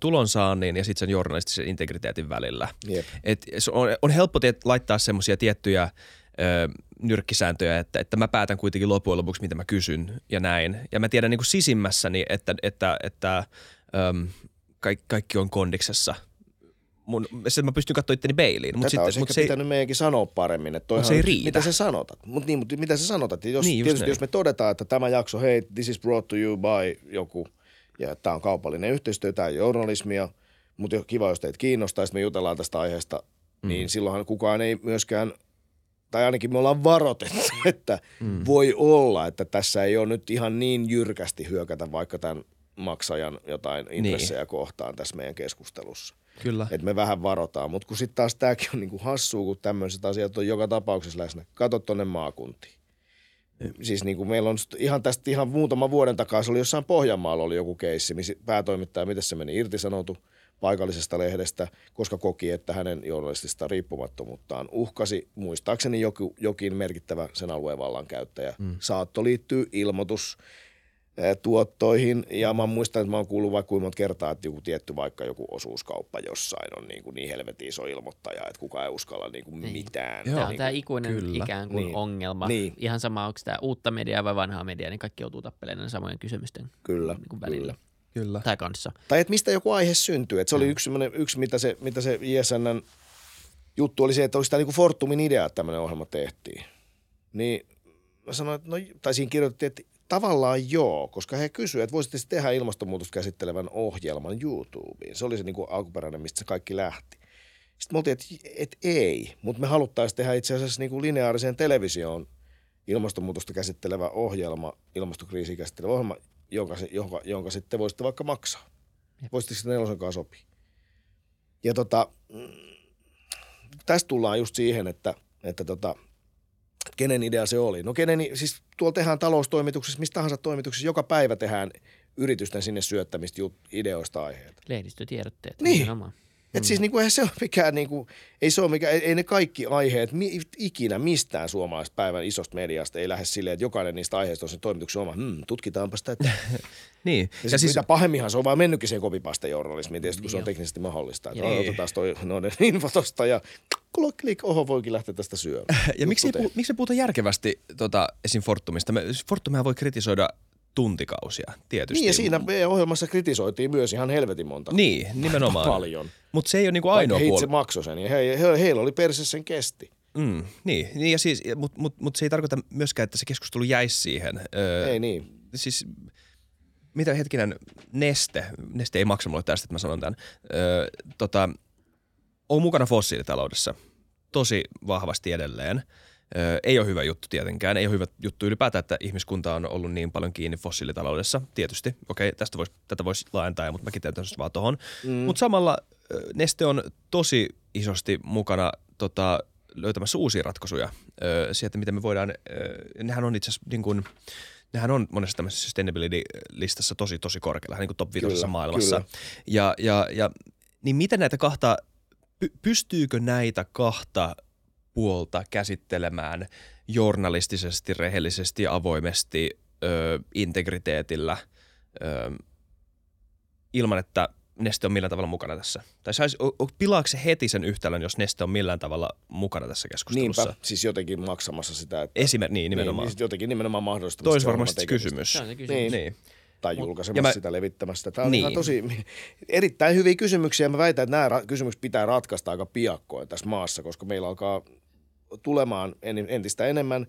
tulonsaannin ja sitten sen journalistisen integriteetin välillä. Yep. Et on, on helppo tiet, laittaa semmoisia tiettyjä ö, nyrkkisääntöjä, että, että mä päätän kuitenkin loppujen lopuksi, mitä mä kysyn ja näin. Ja mä tiedän niin kuin sisimmässäni, että, että, että ö, kaikki, kaikki on kondiksessa – mun, se mä pystyn katsoa itteni peiliin. Mut Tätä sitten, olisi mut se pitänyt ei, meidänkin sanoa paremmin, että toihan, se ei riitä. mitä sä sanotat. Mut niin, mutta mitä sä sanotat? Jos, niin, tietysti jos me todetaan, että tämä jakso, hei, this is brought to you by joku, ja tämä on kaupallinen yhteistyö, tämä on journalismia, mutta kiva, jos teitä kiinnostaa, että me jutellaan tästä aiheesta, mm. niin silloinhan kukaan ei myöskään tai ainakin me ollaan varoitettu, [laughs] että mm. voi olla, että tässä ei ole nyt ihan niin jyrkästi hyökätä vaikka tämän maksajan jotain niin. intressejä niin. kohtaan tässä meidän keskustelussa. Kyllä. Että me vähän varotaan. Mutta kun sitten taas tämäkin on niinku hassua, kun tämmöiset asiat on joka tapauksessa läsnä. Kato tuonne maakuntiin. Mm. Siis niin kuin meillä on ihan tästä ihan muutama vuoden takaa, se oli jossain Pohjanmaalla oli joku keissi, missä päätoimittaja, miten se meni, irtisanotu paikallisesta lehdestä, koska koki, että hänen journalistista riippumattomuuttaan uhkasi muistaakseni joku, jokin merkittävä sen alueen vallankäyttäjä. Mm. Saatto liittyy ilmoitus tuottoihin. Ja mä muistan, että mä oon kuullut vaikka kuinka monta kertaa, että joku tietty vaikka joku osuuskauppa jossain on niin, kuin niin helvetin iso ilmoittaja, että kukaan ei uskalla niin kuin niin. mitään. Tämä on niin tämä ikuinen kyllä. ikään kuin niin. ongelma. Niin. Ihan sama, onko tämä uutta mediaa vai vanhaa mediaa, niin kaikki joutuu tappelemaan samojen kysymysten kyllä, niin kuin välillä. Kyllä. Kyllä. Tai kanssa. Tai että mistä joku aihe syntyy. Että se oli yksi, yksi mitä, se, mitä se ISNn juttu oli se, että olisi tämä niin Fortumin idea, että tämmöinen ohjelma tehtiin. Niin mä sanoin, että no, tai siinä kirjoitettiin, että Tavallaan joo, koska he kysyivät, että voisitte tehdä ilmastonmuutosta käsittelevän ohjelman YouTubeen. Se oli se niin kuin alkuperäinen, mistä se kaikki lähti. Sitten me oltiin, että, että ei, mutta me haluttaisiin tehdä itse asiassa niin kuin lineaariseen televisioon ilmastonmuutosta käsittelevä ohjelma, ilmastokriisiä käsittelevä ohjelma, jonka, jonka, jonka sitten voisitte vaikka maksaa. Voisitte sitten nelosen kanssa sopia. Ja tota, mm, tästä tullaan just siihen, että, että tota, kenen idea se oli. No kenen, siis tuolla tehdään taloustoimituksessa, mistä tahansa toimituksessa, joka päivä tehdään yritysten sinne syöttämistä ideoista aiheita. Lehdistötiedotteet. Niin. Nimenomaan. Et siis mm. niin kuin, eihän se ole mikään, niin kuin, ei, se ole mikään, ei, ei ne kaikki aiheet mi, ikinä mistään suomalaisesta päivän isosta mediasta ei lähde silleen, että jokainen niistä aiheista on sen toimituksen oma. Hmm, tutkitaanpa sitä. Että... [laughs] niin. Ja, ja siis, mitä pahemminhan se on vaan mennytkin sen journalismiin, tietysti kun se on teknisesti mahdollista. Että niin. otetaan toi noiden [laughs] info tosta ja klik, oho, voikin lähteä tästä syömään. ja miksi ei, puhu, miksi ei puhuta järkevästi tota, esim. Fortumista? Me, Fortumia voi kritisoida tuntikausia tietysti. Niin ja siinä ohjelmassa kritisoitiin myös ihan helvetin monta. Niin, [laughs] nimenomaan. Paljon. Mutta se ei ole niinku ainoa puoli. he itse maksoi sen ja he, he, heillä oli perse sen kesti. Mm, niin, niin ja siis, mutta mut, mut se ei tarkoita myöskään, että se keskustelu jäisi siihen. Öö, ei niin. Siis mitä hetkinen, Neste, Neste ei maksa mulle tästä, että mä sanon tämän, öö, tota, on mukana fossiilitaloudessa tosi vahvasti edelleen. Öö, ei ole hyvä juttu tietenkään, ei ole hyvä juttu ylipäätään, että ihmiskunta on ollut niin paljon kiinni fossiilitaloudessa, tietysti. Okei, tästä vois, tätä voisi laajentaa, mutta mä kiteytän vaan tohon. Mm. Mutta samalla Neste on tosi isosti mukana tota, löytämässä uusia ratkaisuja öö, sieltä, miten me voidaan, öö, nehän on itse asiassa niin kuin, nehän on monessa tämmöisessä sustainability-listassa tosi, tosi korkealla, niin kuin top 5 maailmassa. Kyllä. Ja, ja, ja niin miten näitä kahta, py, pystyykö näitä kahta puolta käsittelemään journalistisesti, rehellisesti, avoimesti, ö, integriteetillä, ö, ilman että Neste on millään tavalla mukana tässä? Tai sais, pilaako se heti sen yhtälön, jos Neste on millään tavalla mukana tässä keskustelussa? Niinpä, siis jotenkin maksamassa sitä. Että, Esimer- niin, nimenomaan. Niin, jotenkin nimenomaan mahdollista. Tois varmasti kysymys. Se on se kysymys. Niin. Niin. Tai julkaisemassa mä, sitä, levittämässä sitä. Tämä on Niin. tosi erittäin hyviä kysymyksiä. Mä väitän, että nämä ra- kysymykset pitää ratkaista aika piakkoin tässä maassa, koska meillä alkaa tulemaan en- entistä enemmän.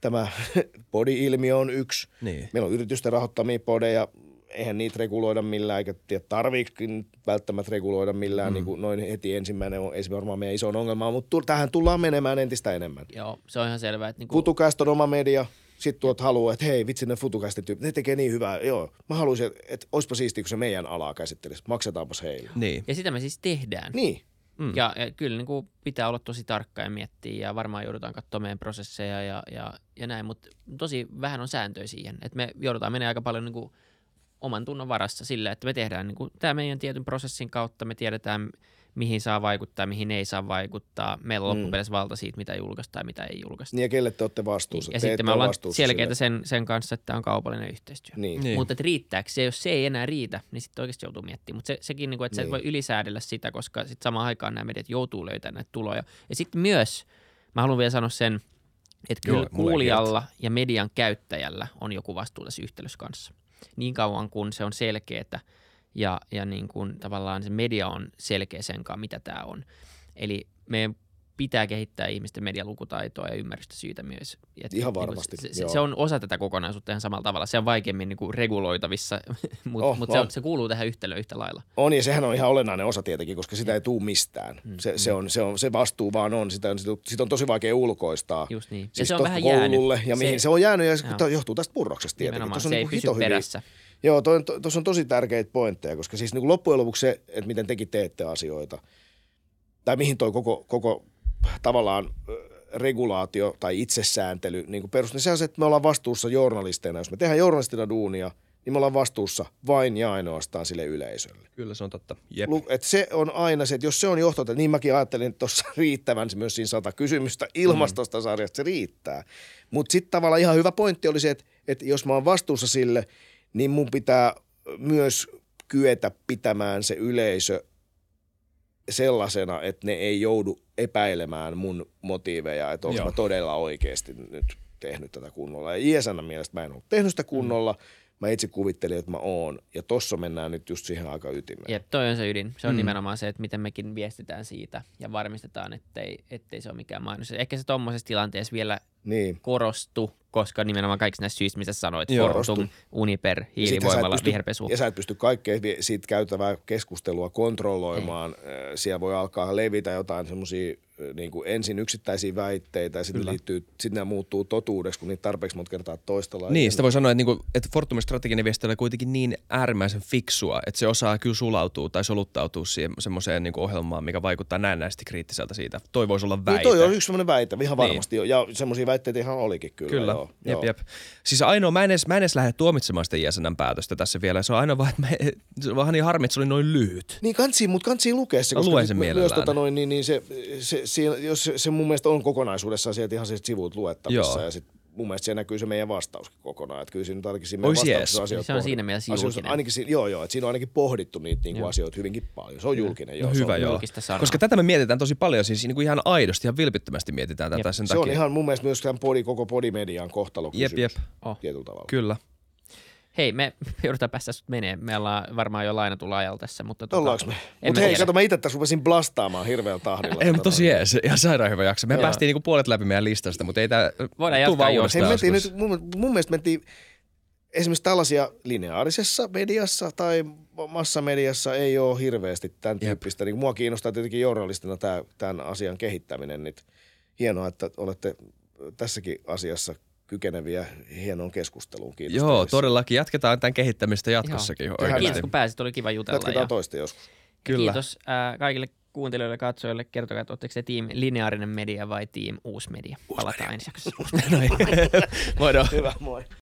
Tämä [laughs] body-ilmiö on yksi. Niin. Meillä on yritysten rahoittamia podeja, eihän niitä reguloida millään, eikä tarviikin välttämättä reguloida millään, mm. niin kuin noin heti ensimmäinen on esimerkiksi varmaan meidän iso ongelma, mutta tu- tähän tullaan menemään entistä enemmän. Joo, se on ihan selvää. Että niinku, Futucast on oma media, sitten tuot haluaa, että hei vitsi ne Futucastin tyypit, ne tekee niin hyvää, joo. Mä haluaisin, että, että olisipa siistiä, kun se meidän alaa käsittelisi, maksetaanpas heille. Niin. ja sitä me siis tehdään. Niin, Mm. Ja, ja kyllä niin kuin pitää olla tosi tarkka ja miettiä ja varmaan joudutaan katsomaan meidän prosesseja ja, ja, ja näin, mutta tosi vähän on sääntöjä siihen. Että me joudutaan menemään aika paljon niin kuin oman tunnon varassa sillä, että me tehdään niin kuin tämä meidän tietyn prosessin kautta, me tiedetään mihin saa vaikuttaa, mihin ei saa vaikuttaa. Meillä on Mm. loppupeleissä valta siitä, mitä julkaistaan ja mitä ei julkaista. niin ja kelle te olette vastuussa? ja Te sitten me ollaan selkeitä sen, sen kanssa, että tämä on kaupallinen yhteistyö. Niin. Niin. Mutta että riittääkö se, jos se ei enää riitä, niin sitten oikeasti joutuu miettimään. Mutta se, sekin, niin kuin, että niin. sä et Niin. voi ylisäädellä sitä, koska sitten samaan aikaan nämä mediat joutuu löytämään näitä tuloja. Ja sitten myös, mä haluan vielä sanoa sen, että Joo, kyllä ei kuulijalla ja median käyttäjällä on joku vastuu tässä yhtälössä kanssa. Niin kauan kun se on selkeää ja, ja niin kuin tavallaan se media on selkeä sen kanssa, mitä tämä on. Eli meidän pitää kehittää ihmisten medialukutaitoa ja ymmärrystä siitä myös. Et, Ihan niin kuin varmasti, se, se, joo. se, on osa tätä kokonaisuutta ihan samalla tavalla. Se on vaikeammin niin kuin reguloitavissa, [laughs] mutta Oh, mut se, on, on. se kuuluu tähän yhtälöön yhtä lailla. On ja sehän on ihan olennainen osa tietenkin, koska sitä ei tuu mistään. Mm, Se, se, on, se, on, se vastuu vaan on, sitä on, sitä on tosi vaikea ulkoistaa. Just niin. Ja Siis se on vähän koululle jäänyt. ja mihin se, Se- on jäänyt ja se Joo. johtuu tästä purroksesta tietenkin. Tuossa se ei niinku pysy hyviä- perässä. Joo, tuossa on tosi tärkeitä pointteja, koska siis niin loppujen lopuksi se, että miten tekin teette asioita, tai mihin toi koko, koko tavallaan regulaatio tai itsesääntely niin perustuu, niin se on se, että me ollaan vastuussa journalisteina. Jos me tehdään journalistina duunia, niin me ollaan vastuussa vain ja ainoastaan sille yleisölle. Kyllä se on totta. Jep. Et se on aina se, että jos se on johtote, niin mäkin ajattelin tuossa [laughs] riittävän myös siinä sata kysymystä ilmastosta sarjasta, se riittää. Mutta sitten tavallaan ihan hyvä pointti oli se, että, että jos mä oon vastuussa sille, niin mun pitää myös kyetä pitämään se yleisö sellaisena, että ne ei joudu epäilemään mun motiiveja, että onko mä todella oikeasti nyt tehnyt tätä kunnolla. Ja ISN mielestä mä en ole tehnyt sitä kunnolla, mä itse kuvittelin, että mä oon. Ja tossa mennään nyt just siihen aika ytimeen. Jep, toi on se ydin. Se on Mm. nimenomaan se, että miten mekin viestitään siitä ja varmistetaan, ettei, ettei se ole mikään mainos. Ehkä se tuommoisessa tilanteessa vielä Niin. korostu, koska nimenomaan kaikissa näissä syistä, mitä sanoit, Joo. Fortum, Uniper, Ja et hiilivoimala, pysty- viherpesu. Ja sä et pysty kaikkea siitä käytävää keskustelua kontrolloimaan. Äh, Siellä voi alkaa levitä jotain semmoisia niin kuin ensin yksittäisiä väitteitä ja sitten liittyy, sitten nämä muuttuu totuudeksi, kun niitä tarpeeksi monta kertaa toistellaan. Niin, sitä voi sanoa, että, niinku, että Fortumin strateginen viesti oli kuitenkin niin äärimmäisen fiksua, että se osaa kyllä sulautua tai soluttautua siihen semmoiseen niinku ohjelmaan, mikä vaikuttaa näennäisesti kriittiseltä siitä. Toi voisi olla väite. Niin toi on yksi semmoinen väite, ihan Niin. varmasti. Niin. Ja semmoisia väitteitä ihan olikin kyllä. Kyllä, joo, jep, joo. jep. Siis ainoa, mä en, edes, mä en edes lähde tuomitsemaan sitä jäsenen päätöstä tässä vielä. Se on ainoa vaan, että mä, [laughs] se on vähän niin harmi, että se oli noin lyhyt. Niin kansi, mutta kansi lukea se, Mä koska luen sen sit myös mielellään. tota noin, niin, niin se, se, siinä, jos se, se mun mielestä on kokonaisuudessaan sieltä ihan sieltä sivut luettavissa Joo. ja sit mun mielestä siellä näkyy se meidän vastauskin kokonaan. Että kyllä siinä nyt ainakin siinä meidän vastauksessa asioita Se on siinä mielessä julkinen. Ainakin, si- joo, joo, että siinä on ainakin pohdittu niitä niinku Joo. asioita hyvinkin paljon. Se on julkinen. Joo, No se hyvä on, joo. julkista sanaa. Koska tätä me mietitään tosi paljon, siis niin kuin ihan aidosti, ihan vilpittömästi mietitään tätä Jep. sen Se takia. on ihan mun mielestä myös tämän podi, koko podimedian kohtalo Jep, jep. Oh. Tietyllä tavalla. Kyllä. Hei, me [laughs] joudutaan päästä sut menee. Me ollaan varmaan jo lainatulla ajalla tässä, mutta... Tota, Ollaanko me? Mutta hei, tiedä. kato, mä itse tässä rupesin blastaamaan hirveällä tahdilla. Ei, mutta tosi jees. Ihan sairaan hyvä jakso. Me Joo. päästiin niinku puolet läpi meidän listasta, mutta ei tää Voidaan jatkaa jo. uudestaan Hei, mentiin nyt, mun, mun mielestä mentiin esimerkiksi tällaisia lineaarisessa mediassa tai massamediassa ei ole hirveästi tämän tyyppistä. Niin mua kiinnostaa tietenkin journalistina tämä, tämän asian kehittäminen. Niin hienoa, että olette tässäkin asiassa kykeneviä hienoon keskusteluun. Kiitos Joo, todellakin. Jatketaan tämän kehittämistä jatkossakin Tehdään oikeasti. Kiitos kun pääsit, oli kiva jutella. Jatketaan ja, toista joskus. Kyllä. Kiitos äh, kaikille kuuntelijoille ja katsojille. Kertokaa, että oletteko te team lineaarinen media vai team uusi media. Palataan ensi jaksossa. [laughs] [laughs] Moi. Hyvä, moi.